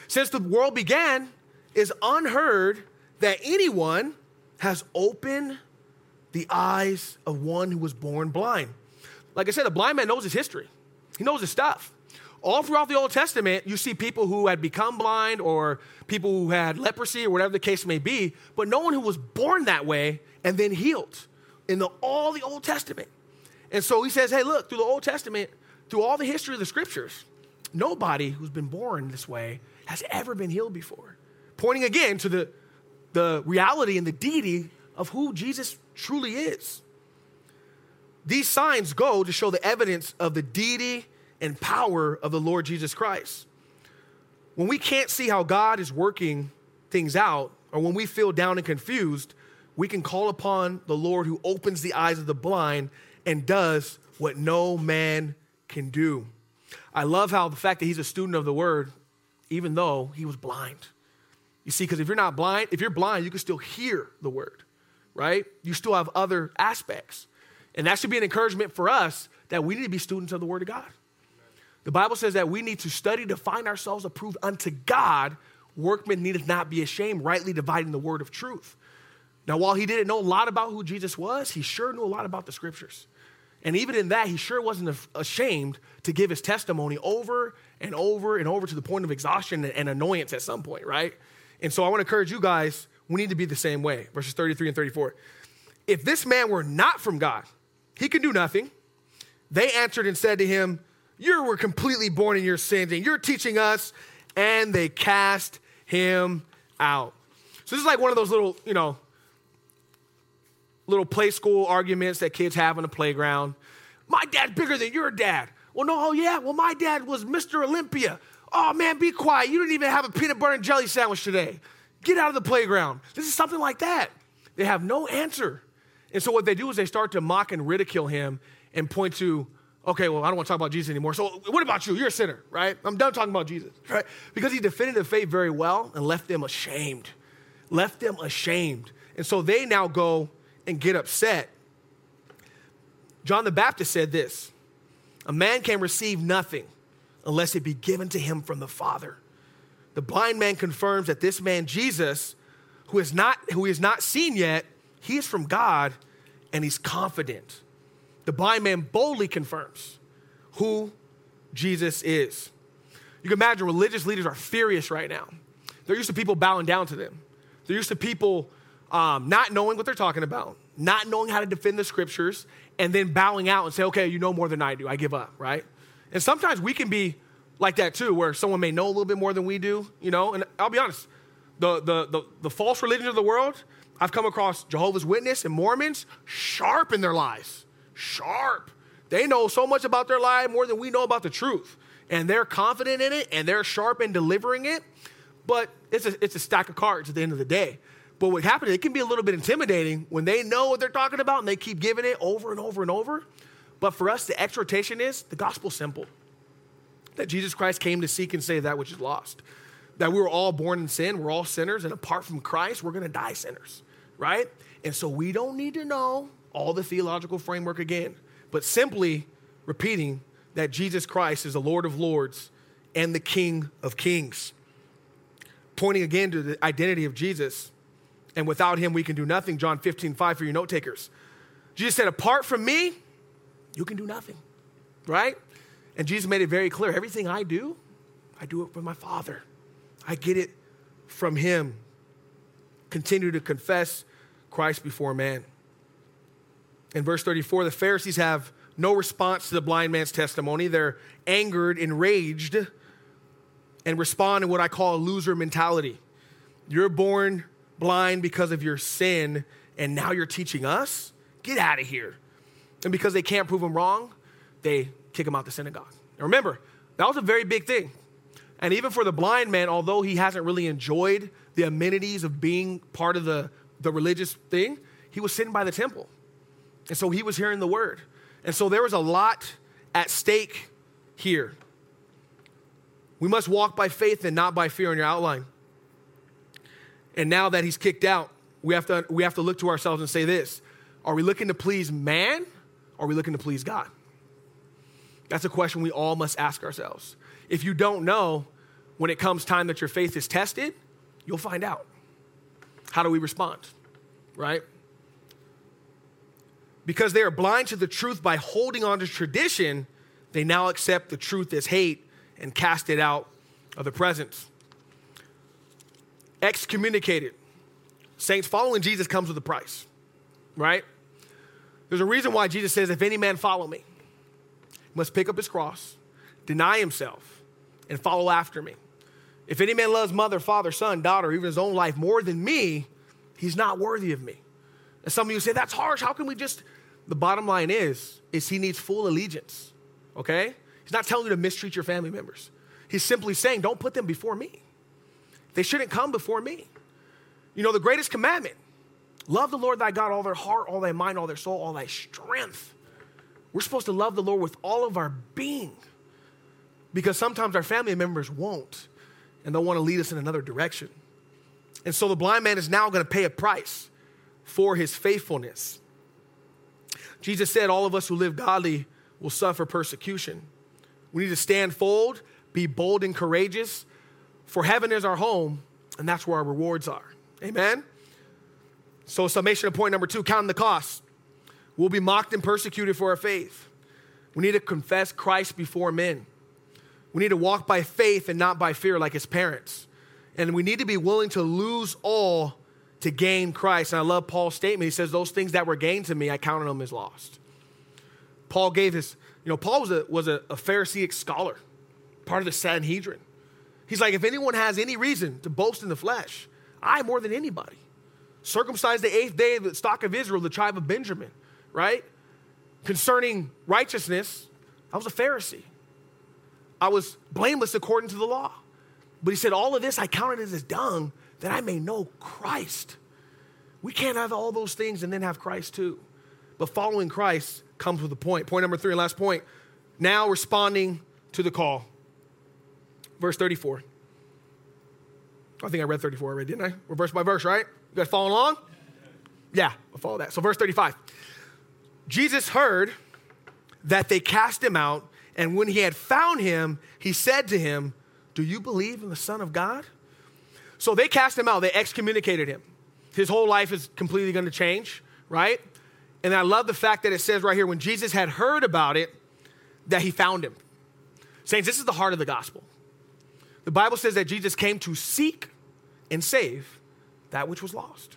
Speaker 1: Since the world began, is unheard that anyone has opened the eyes of one who was born blind. Like I said, the blind man knows his history, he knows his stuff. All throughout the Old Testament, you see people who had become blind or people who had leprosy or whatever the case may be, but no one who was born that way and then healed in the, all the Old Testament. And so he says, hey, look, through the Old Testament, through all the history of the scriptures, nobody who's been born this way has ever been healed before. Pointing again to the, the reality and the deity of who Jesus truly is. These signs go to show the evidence of the deity and power of the Lord Jesus Christ. When we can't see how God is working things out, or when we feel down and confused, we can call upon the Lord who opens the eyes of the blind and does what no man can do. I love how the fact that he's a student of the word, even though he was blind. You see, because if you're not blind, if you're blind, you can still hear the word, right? You still have other aspects. And that should be an encouragement for us that we need to be students of the word of God. The Bible says that we need to study to find ourselves approved unto God. Workmen needeth not be ashamed, rightly dividing the word of truth. Now, while he didn't know a lot about who Jesus was, he sure knew a lot about the scriptures. And even in that, he sure wasn't ashamed to give his testimony over and over and over to the point of exhaustion and annoyance at some point, right? And so I want to encourage you guys, we need to be the same way. Verses 33 and 34. If this man were not from God, he can do nothing. They answered and said to him, You were completely born in your sins, and you're teaching us. And they cast him out. So this is like one of those little, you know, little play school arguments that kids have on the playground. My dad's bigger than your dad. Well, no, oh yeah. Well, my dad was Mr. Olympia. Oh man, be quiet. You didn't even have a peanut butter and jelly sandwich today. Get out of the playground. This is something like that. They have no answer. And so what they do is they start to mock and ridicule him and point to, okay, well, I don't want to talk about Jesus anymore. So what about you? You're a sinner, right? I'm done talking about Jesus, right? Because he defended the faith very well and left them ashamed. Left them ashamed. And so they now go and get upset. John the Baptist said this A man can receive nothing unless it be given to him from the Father. The blind man confirms that this man, Jesus, who is not, who is not seen yet, he is from God and he's confident. The blind man boldly confirms who Jesus is. You can imagine religious leaders are furious right now. They're used to people bowing down to them. They're used to people um, not knowing what they're talking about, not knowing how to defend the scriptures, and then bowing out and say, okay, you know more than I do. I give up, right? And sometimes we can be like that too, where someone may know a little bit more than we do, you know? And I'll be honest, the, the, the, the false religions of the world, I've come across Jehovah's Witness and Mormons sharp in their lies. Sharp. They know so much about their lie more than we know about the truth. And they're confident in it and they're sharp in delivering it. But it's a, it's a stack of cards at the end of the day. But what happens, it can be a little bit intimidating when they know what they're talking about and they keep giving it over and over and over. But for us, the exhortation is the gospel's simple that Jesus Christ came to seek and save that which is lost. That we were all born in sin, we're all sinners, and apart from Christ, we're gonna die sinners, right? And so we don't need to know all the theological framework again, but simply repeating that Jesus Christ is the Lord of Lords and the King of Kings. Pointing again to the identity of Jesus and without him we can do nothing. John 15, 5 for your note takers. Jesus said, Apart from me, you can do nothing, right? And Jesus made it very clear everything I do, I do it for my Father. I get it from him. Continue to confess Christ before man. In verse 34, the Pharisees have no response to the blind man's testimony. They're angered, enraged, and respond in what I call a loser mentality. You're born blind because of your sin, and now you're teaching us? Get out of here. And because they can't prove him wrong, they kick him out the synagogue. Now remember, that was a very big thing. And even for the blind man, although he hasn't really enjoyed the amenities of being part of the, the religious thing, he was sitting by the temple. And so he was hearing the word. And so there was a lot at stake here. We must walk by faith and not by fear in your outline. And now that he's kicked out, we have to, we have to look to ourselves and say this Are we looking to please man or are we looking to please God? That's a question we all must ask ourselves. If you don't know, when it comes time that your faith is tested, you'll find out. How do we respond? Right? Because they are blind to the truth by holding on to tradition, they now accept the truth as hate and cast it out of the presence. Excommunicated. Saints, following Jesus comes with a price, right? There's a reason why Jesus says, If any man follow me, must pick up his cross, deny himself, and follow after me. If any man loves mother, father, son, daughter, even his own life more than me, he's not worthy of me. And some of you say, That's harsh. How can we just. The bottom line is, is he needs full allegiance. Okay? He's not telling you to mistreat your family members. He's simply saying, don't put them before me. They shouldn't come before me. You know, the greatest commandment love the Lord thy God, all their heart, all thy mind, all their soul, all thy strength. We're supposed to love the Lord with all of our being because sometimes our family members won't and they'll want to lead us in another direction. And so the blind man is now going to pay a price for his faithfulness. Jesus said, All of us who live godly will suffer persecution. We need to stand forward, be bold and courageous, for heaven is our home, and that's where our rewards are. Amen? So, summation of point number two counting the cost. We'll be mocked and persecuted for our faith. We need to confess Christ before men. We need to walk by faith and not by fear like his parents. And we need to be willing to lose all to gain Christ. And I love Paul's statement. He says, Those things that were gained to me, I counted them as lost. Paul gave his, you know, Paul was a, was a, a Pharisaic scholar, part of the Sanhedrin. He's like, if anyone has any reason to boast in the flesh, I more than anybody. Circumcised the eighth day of the stock of Israel, the tribe of Benjamin, right? Concerning righteousness, I was a Pharisee. I was blameless according to the law. But he said, All of this I counted as dung that I may know Christ. We can't have all those things and then have Christ too. But following Christ comes with a point. Point number three, and last point. Now responding to the call. Verse 34. I think I read 34 already, didn't I? We're verse by verse, right? You guys following along? Yeah, I'll follow that. So, verse 35. Jesus heard that they cast him out, and when he had found him, he said to him, Do you believe in the Son of God? So they cast him out, they excommunicated him. His whole life is completely going to change, right? And I love the fact that it says right here when Jesus had heard about it, that he found him. Saints, this is the heart of the gospel. The Bible says that Jesus came to seek and save that which was lost.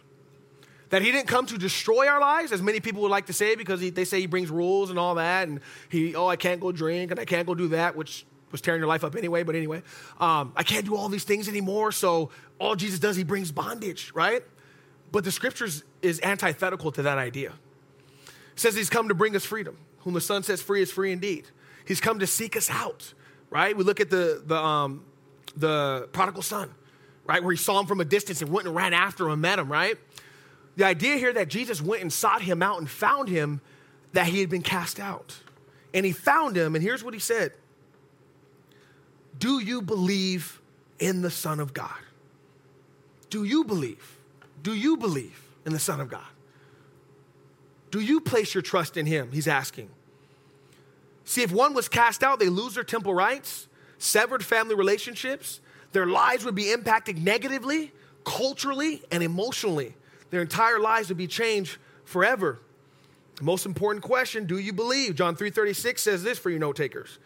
Speaker 1: That he didn't come to destroy our lives, as many people would like to say, because he, they say he brings rules and all that, and he, oh, I can't go drink and I can't go do that, which was tearing your life up anyway, but anyway, um, I can't do all these things anymore, so all Jesus does, he brings bondage, right? But the scriptures is antithetical to that idea. It says he's come to bring us freedom. Whom the Son sets free is free indeed. He's come to seek us out, right? We look at the, the, um, the prodigal son, right? Where he saw him from a distance and went and ran after him and met him, right? The idea here that Jesus went and sought him out and found him that he had been cast out. And he found him, and here's what he said Do you believe in the Son of God? Do you believe? Do you believe in the Son of God? Do you place your trust in him? He's asking. See, if one was cast out, they lose their temple rights, severed family relationships, their lives would be impacted negatively, culturally, and emotionally. Their entire lives would be changed forever. The most important question, do you believe? John 3:36 says this for you note takers.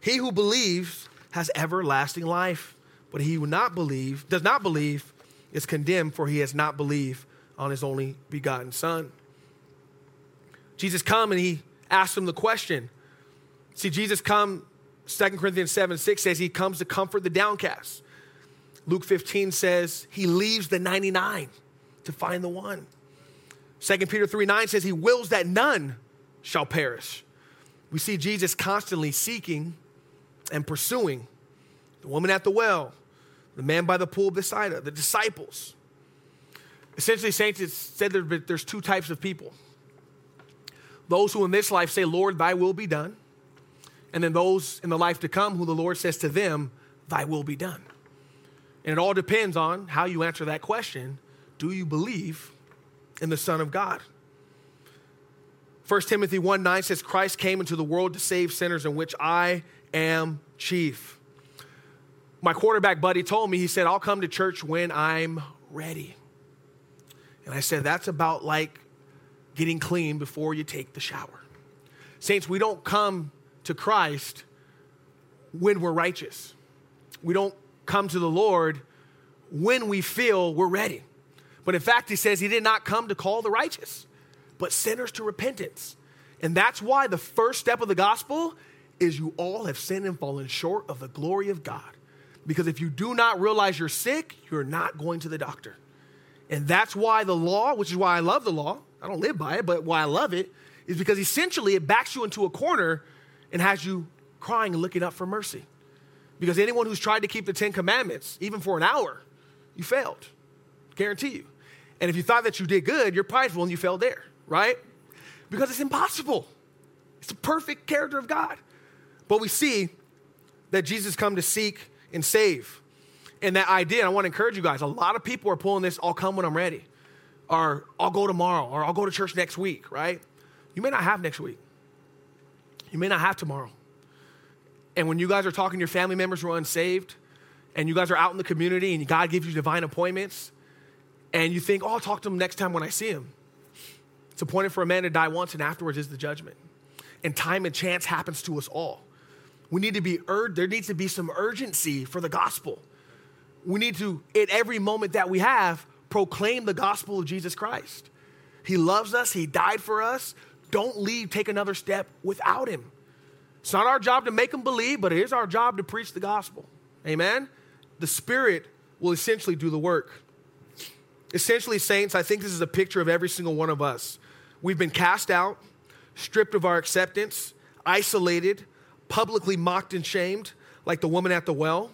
Speaker 1: He who believes has everlasting life, but he who not believe, does not believe, is condemned for he has not believed on his only begotten son. Jesus come and he asked him the question. See, Jesus come, 2 Corinthians 7, 6 says he comes to comfort the downcast. Luke 15 says he leaves the 99 to find the one. 2 Peter 3, 9 says he wills that none shall perish. We see Jesus constantly seeking and pursuing the woman at the well, the man by the pool beside her, the disciples. Essentially, saints, said that there's two types of people those who in this life say, Lord, thy will be done, and then those in the life to come who the Lord says to them, Thy will be done. And it all depends on how you answer that question Do you believe in the Son of God? 1 Timothy 1 9 says, Christ came into the world to save sinners, in which I am chief. My quarterback buddy told me, he said, I'll come to church when I'm ready. And I said, that's about like getting clean before you take the shower. Saints, we don't come to Christ when we're righteous. We don't come to the Lord when we feel we're ready. But in fact, he says he did not come to call the righteous, but sinners to repentance. And that's why the first step of the gospel is you all have sinned and fallen short of the glory of God. Because if you do not realize you're sick, you're not going to the doctor. And that's why the law, which is why I love the law, I don't live by it, but why I love it, is because essentially it backs you into a corner and has you crying and looking up for mercy. Because anyone who's tried to keep the Ten Commandments, even for an hour, you failed. Guarantee you. And if you thought that you did good, you're prideful and you failed there, right? Because it's impossible. It's the perfect character of God. But we see that Jesus come to seek and save. And that idea, and I want to encourage you guys, a lot of people are pulling this, I'll come when I'm ready. Or I'll go tomorrow, or I'll go to church next week, right? You may not have next week. You may not have tomorrow. And when you guys are talking to your family members who are unsaved, and you guys are out in the community and God gives you divine appointments, and you think, oh, I'll talk to him next time when I see him. It's appointed for a man to die once, and afterwards is the judgment. And time and chance happens to us all. We need to be urged, there needs to be some urgency for the gospel. We need to, at every moment that we have, proclaim the gospel of Jesus Christ. He loves us, He died for us. Don't leave, take another step without Him. It's not our job to make them believe, but it is our job to preach the gospel. Amen? The Spirit will essentially do the work. Essentially, saints, I think this is a picture of every single one of us. We've been cast out, stripped of our acceptance, isolated, publicly mocked and shamed, like the woman at the well.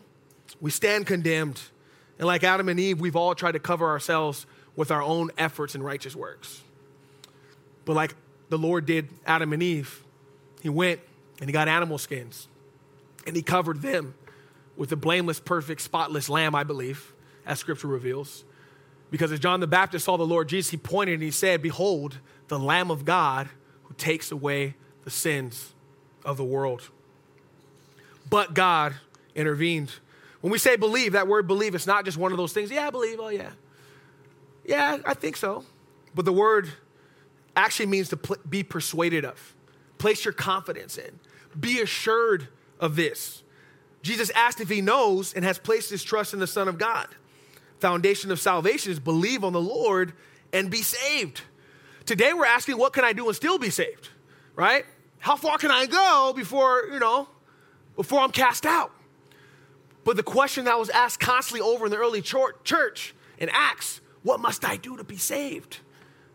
Speaker 1: We stand condemned. And like Adam and Eve, we've all tried to cover ourselves with our own efforts and righteous works. But like the Lord did Adam and Eve, He went and He got animal skins and He covered them with the blameless, perfect, spotless lamb, I believe, as scripture reveals. Because as John the Baptist saw the Lord Jesus, he pointed and he said, Behold, the Lamb of God who takes away the sins of the world. But God intervened. When we say believe, that word believe, it's not just one of those things. Yeah, I believe. Oh, yeah. Yeah, I think so. But the word actually means to pl- be persuaded of, place your confidence in, be assured of this. Jesus asked if he knows and has placed his trust in the Son of God. Foundation of salvation is believe on the Lord and be saved. Today we're asking, what can I do and still be saved? Right? How far can I go before, you know, before I'm cast out? But the question that was asked constantly over in the early church in Acts, what must I do to be saved?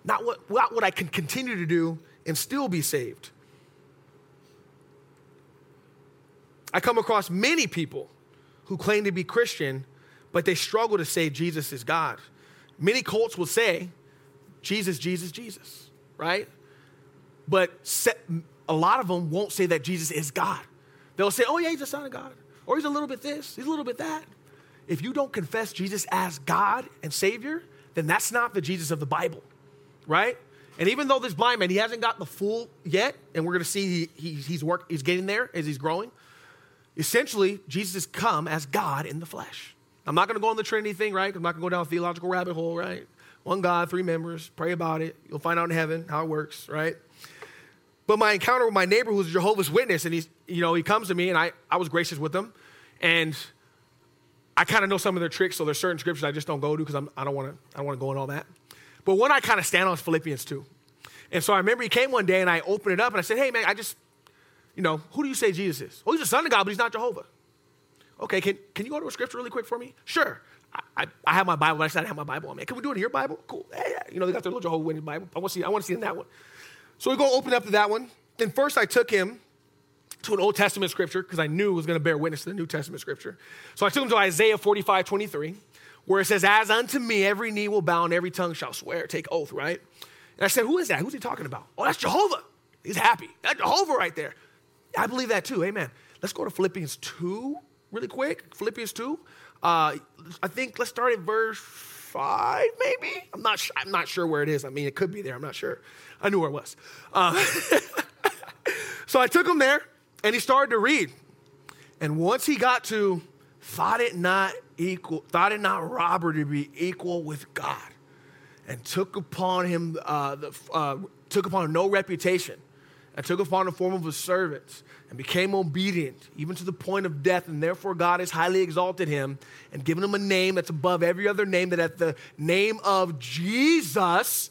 Speaker 1: Not what, not what I can continue to do and still be saved. I come across many people who claim to be Christian, but they struggle to say Jesus is God. Many cults will say, Jesus, Jesus, Jesus, right? But a lot of them won't say that Jesus is God. They'll say, oh, yeah, he's the Son of God. Or he's a little bit this, he's a little bit that. If you don't confess Jesus as God and Savior, then that's not the Jesus of the Bible, right? And even though this blind man, he hasn't got the full yet, and we're going to see he, he, he's work, he's getting there as he's growing. Essentially, Jesus has come as God in the flesh. I'm not going to go on the Trinity thing, right? I'm not going to go down a theological rabbit hole, right? One God, three members. Pray about it. You'll find out in heaven how it works, right? But my encounter with my neighbor who's a Jehovah's Witness, and he's, you know, he comes to me, and I, I was gracious with him. And I kind of know some of their tricks, so there's certain scriptures I just don't go to because I don't want to I don't want to go in all that. But one I kind of stand on is Philippians 2. And so I remember he came one day and I opened it up and I said, Hey man, I just you know, who do you say Jesus is? Oh, he's the Son of God, but he's not Jehovah. Okay, can, can you go to a scripture really quick for me? Sure. I, I, I have my Bible, I said I have my Bible on me. Can we do it in your Bible? Cool. Yeah, yeah. You know, they got their little Jehovah Witness Bible. I want to see, I want to see in that one. So we go open up to that one. And first I took him to an Old Testament scripture because I knew it was going to bear witness to the New Testament scripture. So I took him to Isaiah 45, 23, where it says, As unto me every knee will bow and every tongue shall swear, take oath, right? And I said, Who is that? Who's he talking about? Oh, that's Jehovah. He's happy. That's Jehovah right there. I believe that too. Amen. Let's go to Philippians 2 really quick. Philippians 2. Uh, I think let's start at verse 5, maybe. I'm not, I'm not sure where it is. I mean, it could be there. I'm not sure. I knew where it was. Uh, so I took him there and he started to read. And once he got to, thought it not equal, thought it not robbery to be equal with God, and took upon him, uh, the, uh, took upon no reputation, and took upon the form of a servant, and became obedient, even to the point of death. And therefore, God has highly exalted him and given him a name that's above every other name, that at the name of Jesus,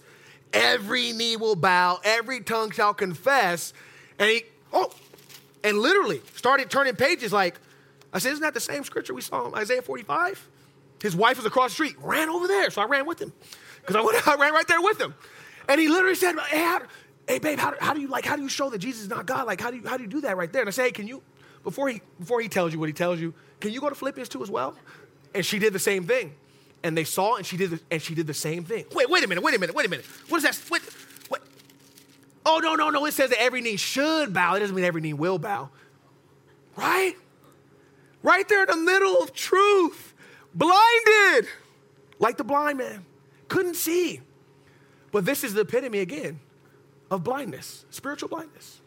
Speaker 1: every knee will bow, every tongue shall confess. And he, oh, and literally started turning pages like, I said, isn't that the same scripture we saw in Isaiah 45? His wife was across the street, ran over there. So I ran with him because I, went, I ran right there with him. And he literally said, hey, hey babe, how, how, do you like, how do you show that Jesus is not God? Like, how do you, how do you do that right there? And I say, hey, can you, before he, before he tells you what he tells you, can you go to Philippians 2 as well? And she did the same thing. And they saw and she did the, and she did the same thing. Wait, wait a minute, wait a minute, wait a minute. What is that? What, what? Oh, no, no, no. It says that every knee should bow. It doesn't mean every knee will bow. Right? Right there in the middle of truth. Blinded. Like the blind man. Couldn't see. But this is the epitome again of blindness, spiritual blindness.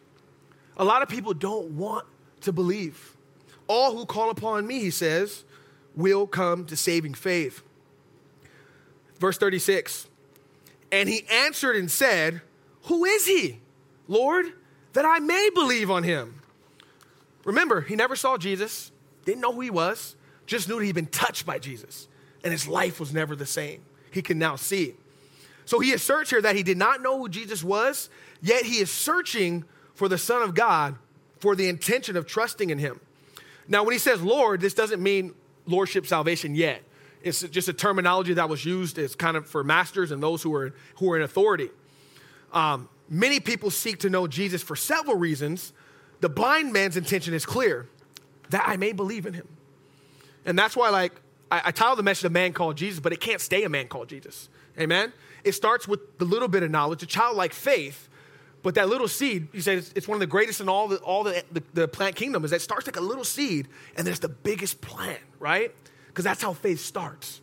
Speaker 1: A lot of people don't want to believe. All who call upon me, he says, will come to saving faith. Verse 36 And he answered and said, Who is he, Lord, that I may believe on him? Remember, he never saw Jesus, didn't know who he was, just knew that he'd been touched by Jesus, and his life was never the same. He can now see. So he asserts here that he did not know who Jesus was, yet he is searching for the Son of God for the intention of trusting in him. Now, when he says Lord, this doesn't mean lordship salvation yet. It's just a terminology that was used as kind of for masters and those who are, who are in authority. Um, many people seek to know Jesus for several reasons. The blind man's intention is clear that I may believe in him. And that's why, like, I, I title the message a man called Jesus, but it can't stay a man called Jesus. Amen? It starts with the little bit of knowledge, a childlike faith, but that little seed, he said, it's, one of the greatest in all the, all the, the, the plant kingdom, is that starts like a little seed, and there's the biggest plant, right? Because that's how faith starts.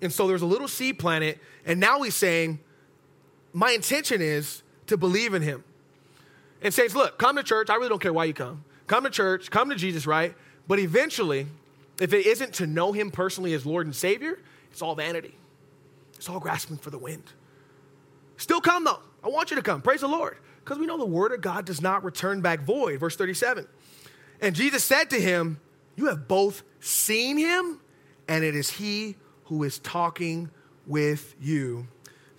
Speaker 1: And so there's a little seed planted, and now he's saying, my intention is to believe in him. And says, look, come to church. I really don't care why you come. Come to church, come to Jesus, right? But eventually, if it isn't to know him personally as Lord and Savior, it's all vanity. It's all grasping for the wind. Still come though. I want you to come. Praise the Lord. Because we know the word of God does not return back void. Verse 37. And Jesus said to him, You have both seen him, and it is he who is talking with you.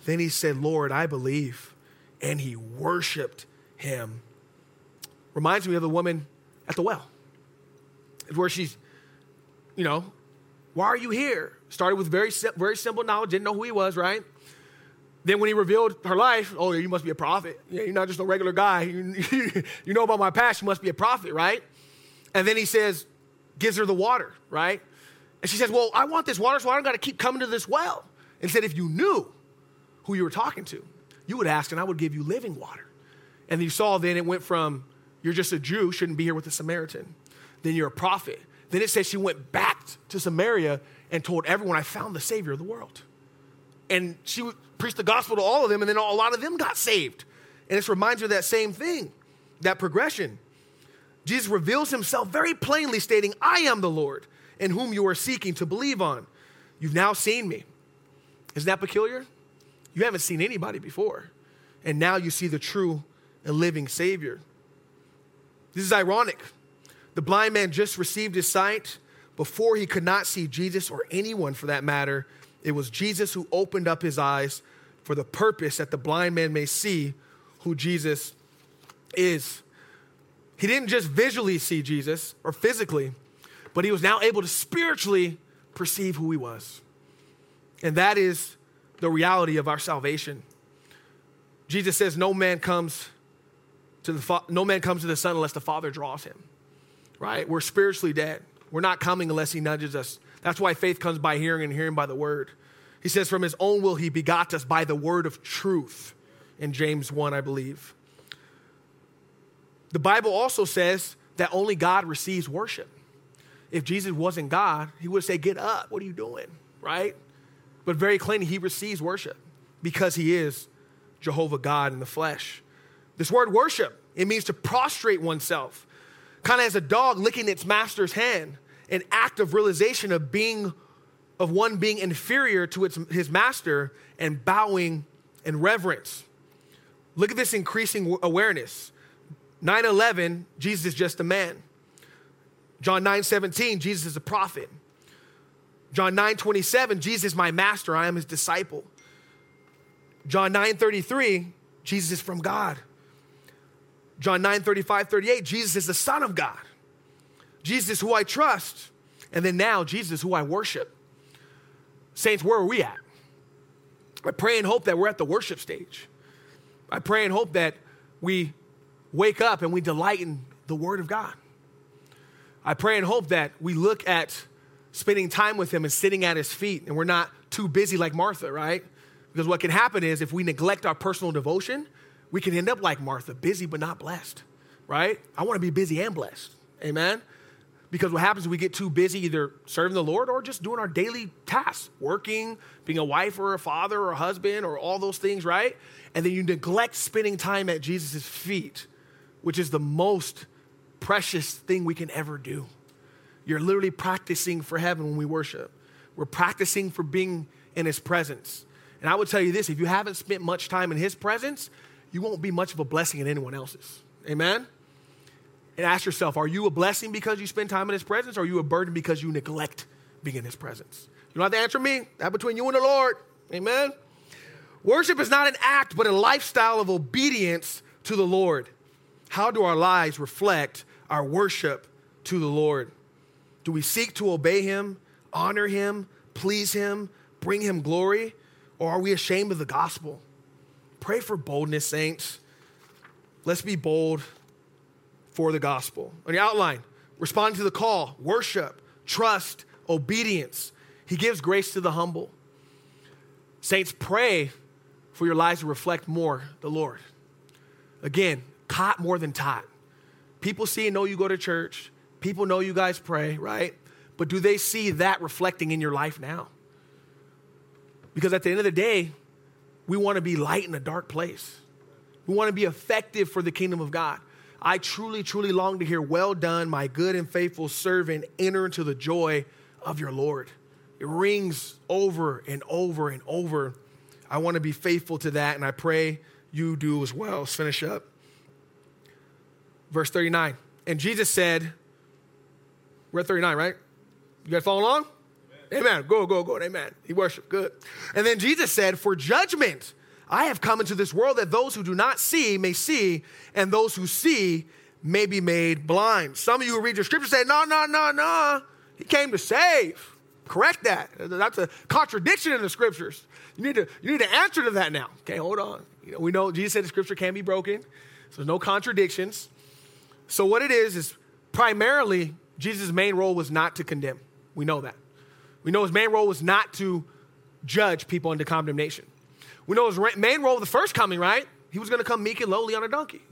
Speaker 1: Then he said, Lord, I believe. And he worshiped him. Reminds me of the woman at the well, where she's, you know, why are you here? Started with very, very simple knowledge, didn't know who he was, right? Then when he revealed her life, oh, you must be a prophet. You're not just a regular guy. You, know about my past, you must be a prophet, right? And then he says, gives her the water, right? And she says, well, I want this water, so I don't got to keep coming to this well. And said, if you knew who you were talking to, you would ask, and I would give you living water. And you saw then it went from, you're just a Jew, shouldn't be here with a Samaritan. Then you're a prophet. Then it says she went back to Samaria and told everyone, I found the Savior of the world. And she preached the gospel to all of them, and then a lot of them got saved. And this reminds me of that same thing, that progression. Jesus reveals himself very plainly, stating, I am the Lord in whom you are seeking to believe on. You've now seen me. Isn't that peculiar? You haven't seen anybody before. And now you see the true and living Savior. This is ironic. The blind man just received his sight before he could not see Jesus or anyone for that matter it was Jesus who opened up his eyes for the purpose that the blind man may see who Jesus is. He didn't just visually see Jesus or physically, but he was now able to spiritually perceive who he was. And that is the reality of our salvation. Jesus says, No man comes to the fa- no man comes to the Son unless the Father draws him. Right? We're spiritually dead. We're not coming unless he nudges us that's why faith comes by hearing and hearing by the word. He says, From his own will, he begot us by the word of truth in James 1, I believe. The Bible also says that only God receives worship. If Jesus wasn't God, he would say, Get up. What are you doing? Right? But very clearly, he receives worship because he is Jehovah God in the flesh. This word worship, it means to prostrate oneself, kind of as a dog licking its master's hand, an act of realization of being of one being inferior to its, his master and bowing in reverence. Look at this increasing awareness. 9 11, Jesus is just a man. John 9 17, Jesus is a prophet. John 9 27, Jesus is my master, I am his disciple. John 9 33, Jesus is from God. John 9 35 38, Jesus is the Son of God. Jesus who I trust. And then now, Jesus who I worship. Saints, where are we at? I pray and hope that we're at the worship stage. I pray and hope that we wake up and we delight in the Word of God. I pray and hope that we look at spending time with Him and sitting at His feet and we're not too busy like Martha, right? Because what can happen is if we neglect our personal devotion, we can end up like Martha, busy but not blessed, right? I want to be busy and blessed. Amen? Because what happens is we get too busy either serving the Lord or just doing our daily tasks, working, being a wife or a father or a husband or all those things, right? And then you neglect spending time at Jesus' feet which is the most precious thing we can ever do. You're literally practicing for heaven when we worship. We're practicing for being in His presence. And I would tell you this if you haven't spent much time in His presence, you won't be much of a blessing in anyone else's. Amen? And ask yourself are you a blessing because you spend time in His presence, or are you a burden because you neglect being in His presence? You don't have to answer me. That between you and the Lord. Amen? Worship is not an act, but a lifestyle of obedience to the Lord. How do our lives reflect our worship to the Lord? Do we seek to obey Him, honor Him, please Him, bring Him glory, or are we ashamed of the gospel? Pray for boldness, saints. Let's be bold for the gospel. On your outline, responding to the call, worship, trust, obedience. He gives grace to the humble. Saints, pray for your lives to reflect more the Lord. Again, caught more than taught. People see and know you go to church. People know you guys pray, right? But do they see that reflecting in your life now? Because at the end of the day, we want to be light in a dark place. We want to be effective for the kingdom of God. I truly, truly long to hear, Well done, my good and faithful servant, enter into the joy of your Lord. It rings over and over and over. I want to be faithful to that, and I pray you do as well. Let's finish up. Verse 39. And Jesus said, We're at 39, right? You guys follow along? Amen. Go, go, go. Amen. He worshiped. Good. And then Jesus said, For judgment I have come into this world that those who do not see may see, and those who see may be made blind. Some of you who read your scripture say, No, no, no, no. He came to save. Correct that. That's a contradiction in the scriptures. You need to, you need to answer to that now. Okay, hold on. You know, we know Jesus said the scripture can't be broken, so there's no contradictions. So, what it is, is primarily Jesus' main role was not to condemn. We know that. We know his main role was not to judge people into condemnation. We know his main role, of the first coming, right? He was going to come meek and lowly on a donkey.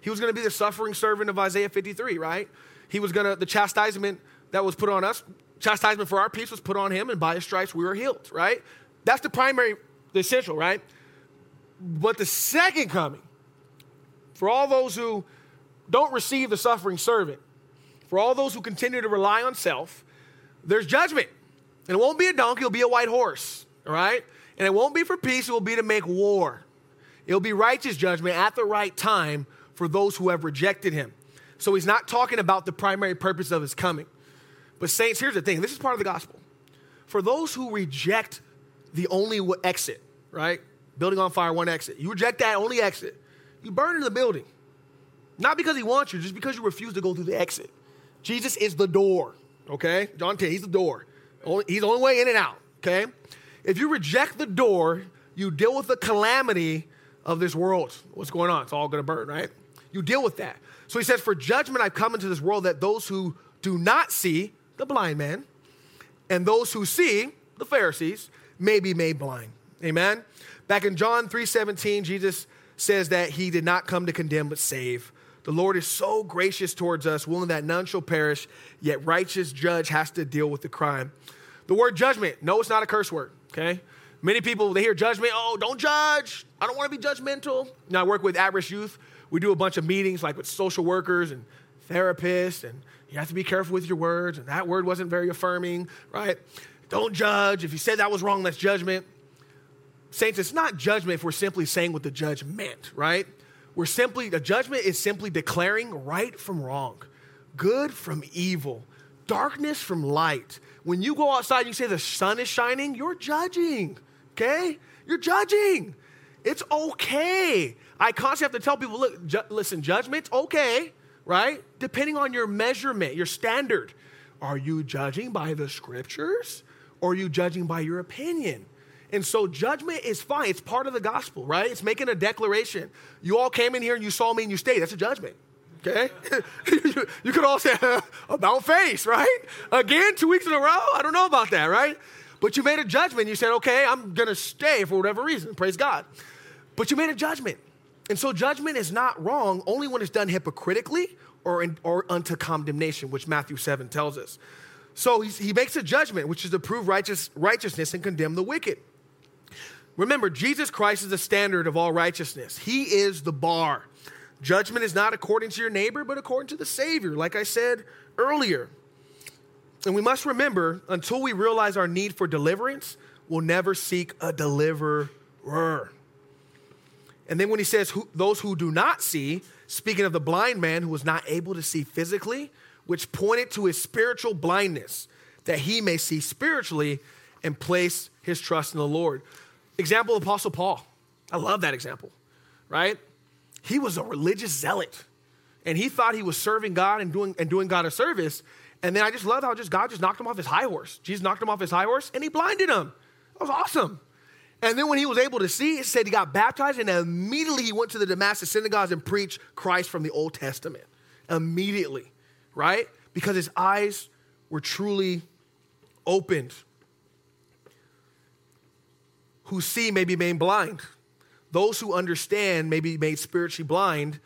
Speaker 1: He was going to be the suffering servant of Isaiah 53, right? He was going to, the chastisement that was put on us, chastisement for our peace was put on him, and by his stripes we were healed, right? That's the primary, the essential, right? But the second coming, for all those who don't receive the suffering servant. For all those who continue to rely on self, there's judgment. And it won't be a donkey, it'll be a white horse, all right? And it won't be for peace, it will be to make war. It'll be righteous judgment at the right time for those who have rejected him. So he's not talking about the primary purpose of his coming. But, saints, here's the thing this is part of the gospel. For those who reject the only exit, right? Building on fire, one exit. You reject that only exit. You burn in the building. Not because he wants you, just because you refuse to go through the exit. Jesus is the door, okay? John 10, he's the door. He's the only way in and out, okay? If you reject the door, you deal with the calamity of this world. What's going on? It's all going to burn, right? You deal with that. So he says, For judgment I've come into this world that those who do not see, the blind man, and those who see, the Pharisees, may be made blind. Amen? Back in John 3 17, Jesus says that he did not come to condemn but save The Lord is so gracious towards us, willing that none shall perish, yet righteous judge has to deal with the crime. The word judgment, no, it's not a curse word, okay? Many people, they hear judgment, oh, don't judge. I don't want to be judgmental. Now, I work with at risk youth. We do a bunch of meetings like with social workers and therapists, and you have to be careful with your words, and that word wasn't very affirming, right? Don't judge. If you said that was wrong, that's judgment. Saints, it's not judgment if we're simply saying what the judge meant, right? We're simply, the judgment is simply declaring right from wrong, good from evil, darkness from light. When you go outside and you say the sun is shining, you're judging, okay? You're judging. It's okay. I constantly have to tell people look, ju- listen, judgment's okay, right? Depending on your measurement, your standard. Are you judging by the scriptures or are you judging by your opinion? And so judgment is fine. It's part of the gospel, right? It's making a declaration. You all came in here and you saw me and you stayed. That's a judgment. Okay? you could all say about face, right? Again, two weeks in a row? I don't know about that, right? But you made a judgment. You said, okay, I'm going to stay for whatever reason. Praise God. But you made a judgment. And so judgment is not wrong only when it's done hypocritically or, in, or unto condemnation, which Matthew 7 tells us. So he makes a judgment, which is to prove righteous, righteousness and condemn the wicked. Remember, Jesus Christ is the standard of all righteousness. He is the bar. Judgment is not according to your neighbor, but according to the Savior, like I said earlier. And we must remember until we realize our need for deliverance, we'll never seek a deliverer. And then when he says, those who do not see, speaking of the blind man who was not able to see physically, which pointed to his spiritual blindness, that he may see spiritually and place his trust in the Lord. Example Apostle Paul. I love that example, right? He was a religious zealot and he thought he was serving God and doing, and doing God a service. And then I just love how just God just knocked him off his high horse. Jesus knocked him off his high horse and he blinded him. That was awesome. And then when he was able to see, it said he got baptized and immediately he went to the Damascus synagogues and preached Christ from the Old Testament. Immediately, right? Because his eyes were truly opened who see may be made blind. Those who understand may be made spiritually blind.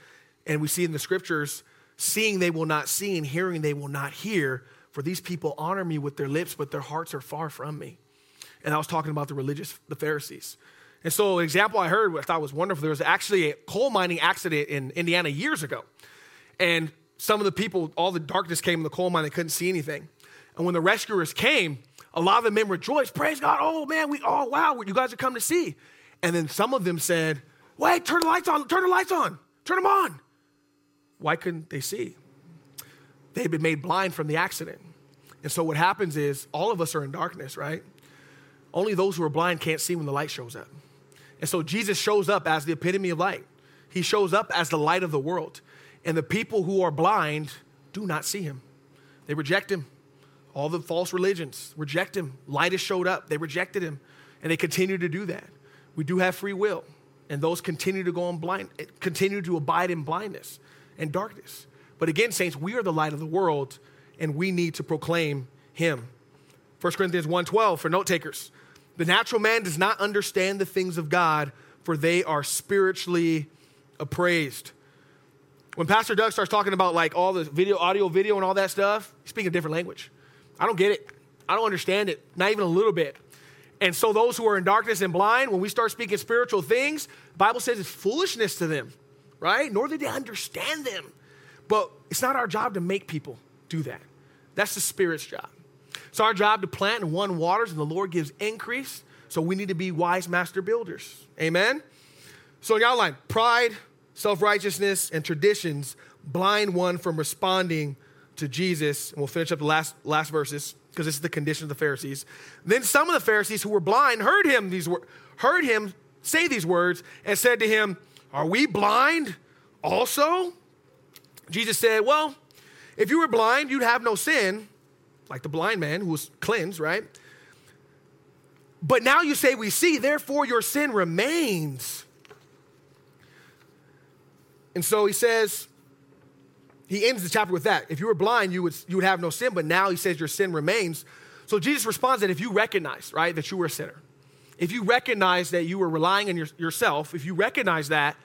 Speaker 1: And we see in the scriptures, seeing they will not see and hearing they will not hear. For these people honor me with their lips, but their hearts are far from me. And I was talking about the religious, the Pharisees. And so, an example I heard, I thought was wonderful. There was actually a coal mining accident in Indiana years ago. And some of the people, all the darkness came in the coal mine, they couldn't see anything. And when the rescuers came, a lot of the men rejoiced, praise God, oh man, we, oh wow, you guys are coming to see. And then some of them said, wait, turn the lights on, turn the lights on, turn them on. Why couldn't they see? They've been made blind from the accident. And so what happens is all of us are in darkness, right? Only those who are blind can't see when the light shows up. And so Jesus shows up as the epitome of light. He shows up as the light of the world. And the people who are blind do not see him. They reject him. All the false religions reject him. Light has showed up. They rejected him, and they continue to do that. We do have free will, and those continue to go on blind, continue to abide in blindness and darkness. But again, saints, we are the light of the world, and we need to proclaim him. 1 Corinthians 1:12 for note takers. The natural man does not understand the things of God, for they are spiritually appraised. When Pastor Doug starts talking about like all the video, audio, video, and all that stuff, he's speaking a different language. I don't get it. I don't understand it, not even a little bit. And so those who are in darkness and blind, when we start speaking spiritual things, Bible says it's foolishness to them, right? Nor did they understand them. But it's not our job to make people do that. That's the Spirit's job. It's our job to plant and one waters, and the Lord gives increase. So we need to be wise master builders. Amen? So in the outline, pride, self righteousness, and traditions blind one from responding to Jesus, and we'll finish up the last, last verses because this is the condition of the Pharisees. Then some of the Pharisees who were blind heard him these heard him say these words and said to him, "Are we blind also?" Jesus said, "Well, if you were blind, you'd have no sin, like the blind man who was cleansed, right? But now you say we see, therefore your sin remains." And so he says, he ends the chapter with that. If you were blind, you would, you would have no sin, but now he says your sin remains. So Jesus responds that if you recognize, right, that you were a sinner, if you recognize that you were relying on your, yourself, if you recognize that,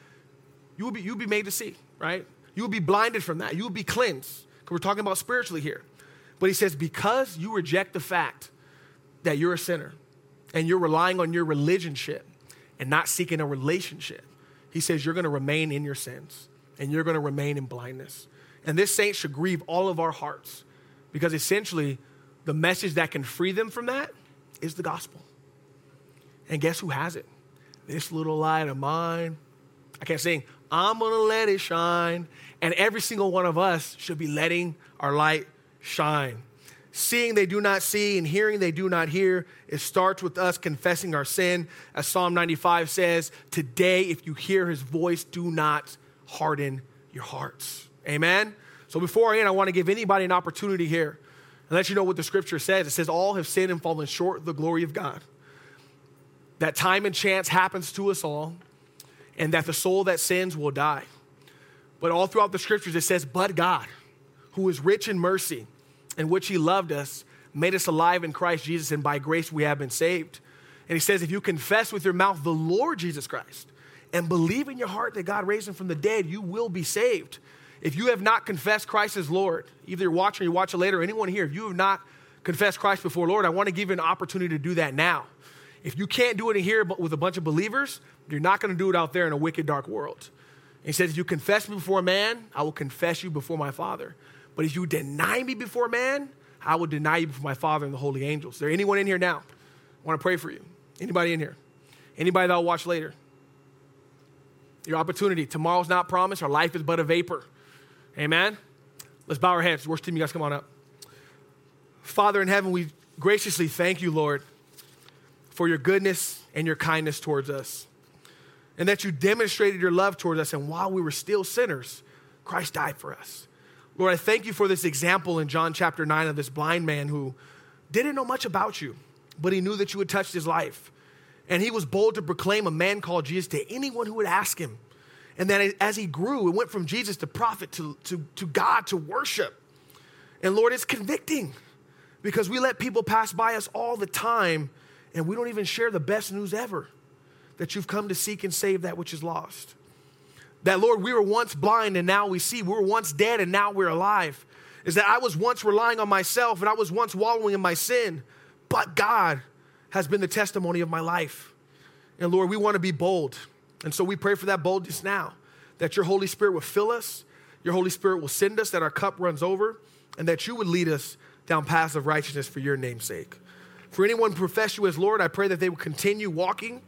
Speaker 1: you will be, you'll be made to see, right? You will be blinded from that. You will be cleansed. Because we're talking about spiritually here. But he says, because you reject the fact that you're a sinner and you're relying on your religionship and not seeking a relationship, he says you're going to remain in your sins and you're going to remain in blindness. And this saint should grieve all of our hearts because essentially the message that can free them from that is the gospel. And guess who has it? This little light of mine. I can't sing, I'm gonna let it shine. And every single one of us should be letting our light shine. Seeing they do not see and hearing they do not hear. It starts with us confessing our sin. As Psalm 95 says, Today, if you hear his voice, do not harden your hearts. Amen? So before I end, I want to give anybody an opportunity here and let you know what the scripture says. It says, All have sinned and fallen short of the glory of God. That time and chance happens to us all, and that the soul that sins will die. But all throughout the scriptures, it says, But God, who is rich in mercy, in which he loved us, made us alive in Christ Jesus, and by grace we have been saved. And he says, If you confess with your mouth the Lord Jesus Christ and believe in your heart that God raised him from the dead, you will be saved. If you have not confessed Christ as Lord, either you're watching or you watch it later, anyone here, if you have not confessed Christ before Lord, I want to give you an opportunity to do that now. If you can't do it in here but with a bunch of believers, you're not going to do it out there in a wicked, dark world. And he says, If you confess me before man, I will confess you before my Father. But if you deny me before man, I will deny you before my Father and the holy angels. Is there anyone in here now? I want to pray for you. Anybody in here? Anybody that'll watch later? Your opportunity. Tomorrow's not promised. Our life is but a vapor. Amen? Let's bow our heads. Worship team, you guys come on up. Father in heaven, we graciously thank you, Lord, for your goodness and your kindness towards us. And that you demonstrated your love towards us. And while we were still sinners, Christ died for us. Lord, I thank you for this example in John chapter 9 of this blind man who didn't know much about you, but he knew that you had touched his life. And he was bold to proclaim a man called Jesus to anyone who would ask him. And then as he grew, it went from Jesus to prophet to, to, to God to worship. And Lord, it's convicting because we let people pass by us all the time and we don't even share the best news ever that you've come to seek and save that which is lost. That, Lord, we were once blind and now we see. We were once dead and now we're alive. Is that I was once relying on myself and I was once wallowing in my sin, but God has been the testimony of my life. And Lord, we want to be bold. And so we pray for that boldness now, that your Holy Spirit will fill us, your Holy Spirit will send us, that our cup runs over, and that you would lead us down paths of righteousness for your name's sake. For anyone profess you as Lord, I pray that they would continue walking,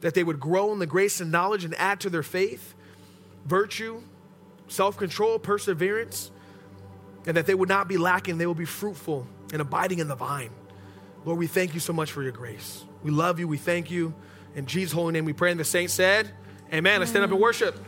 Speaker 1: that they would grow in the grace and knowledge and add to their faith virtue, self control, perseverance, and that they would not be lacking, they will be fruitful and abiding in the vine. Lord, we thank you so much for your grace. We love you. We thank you. In Jesus' holy name we pray. And the saints said, Amen. Let's stand up and worship.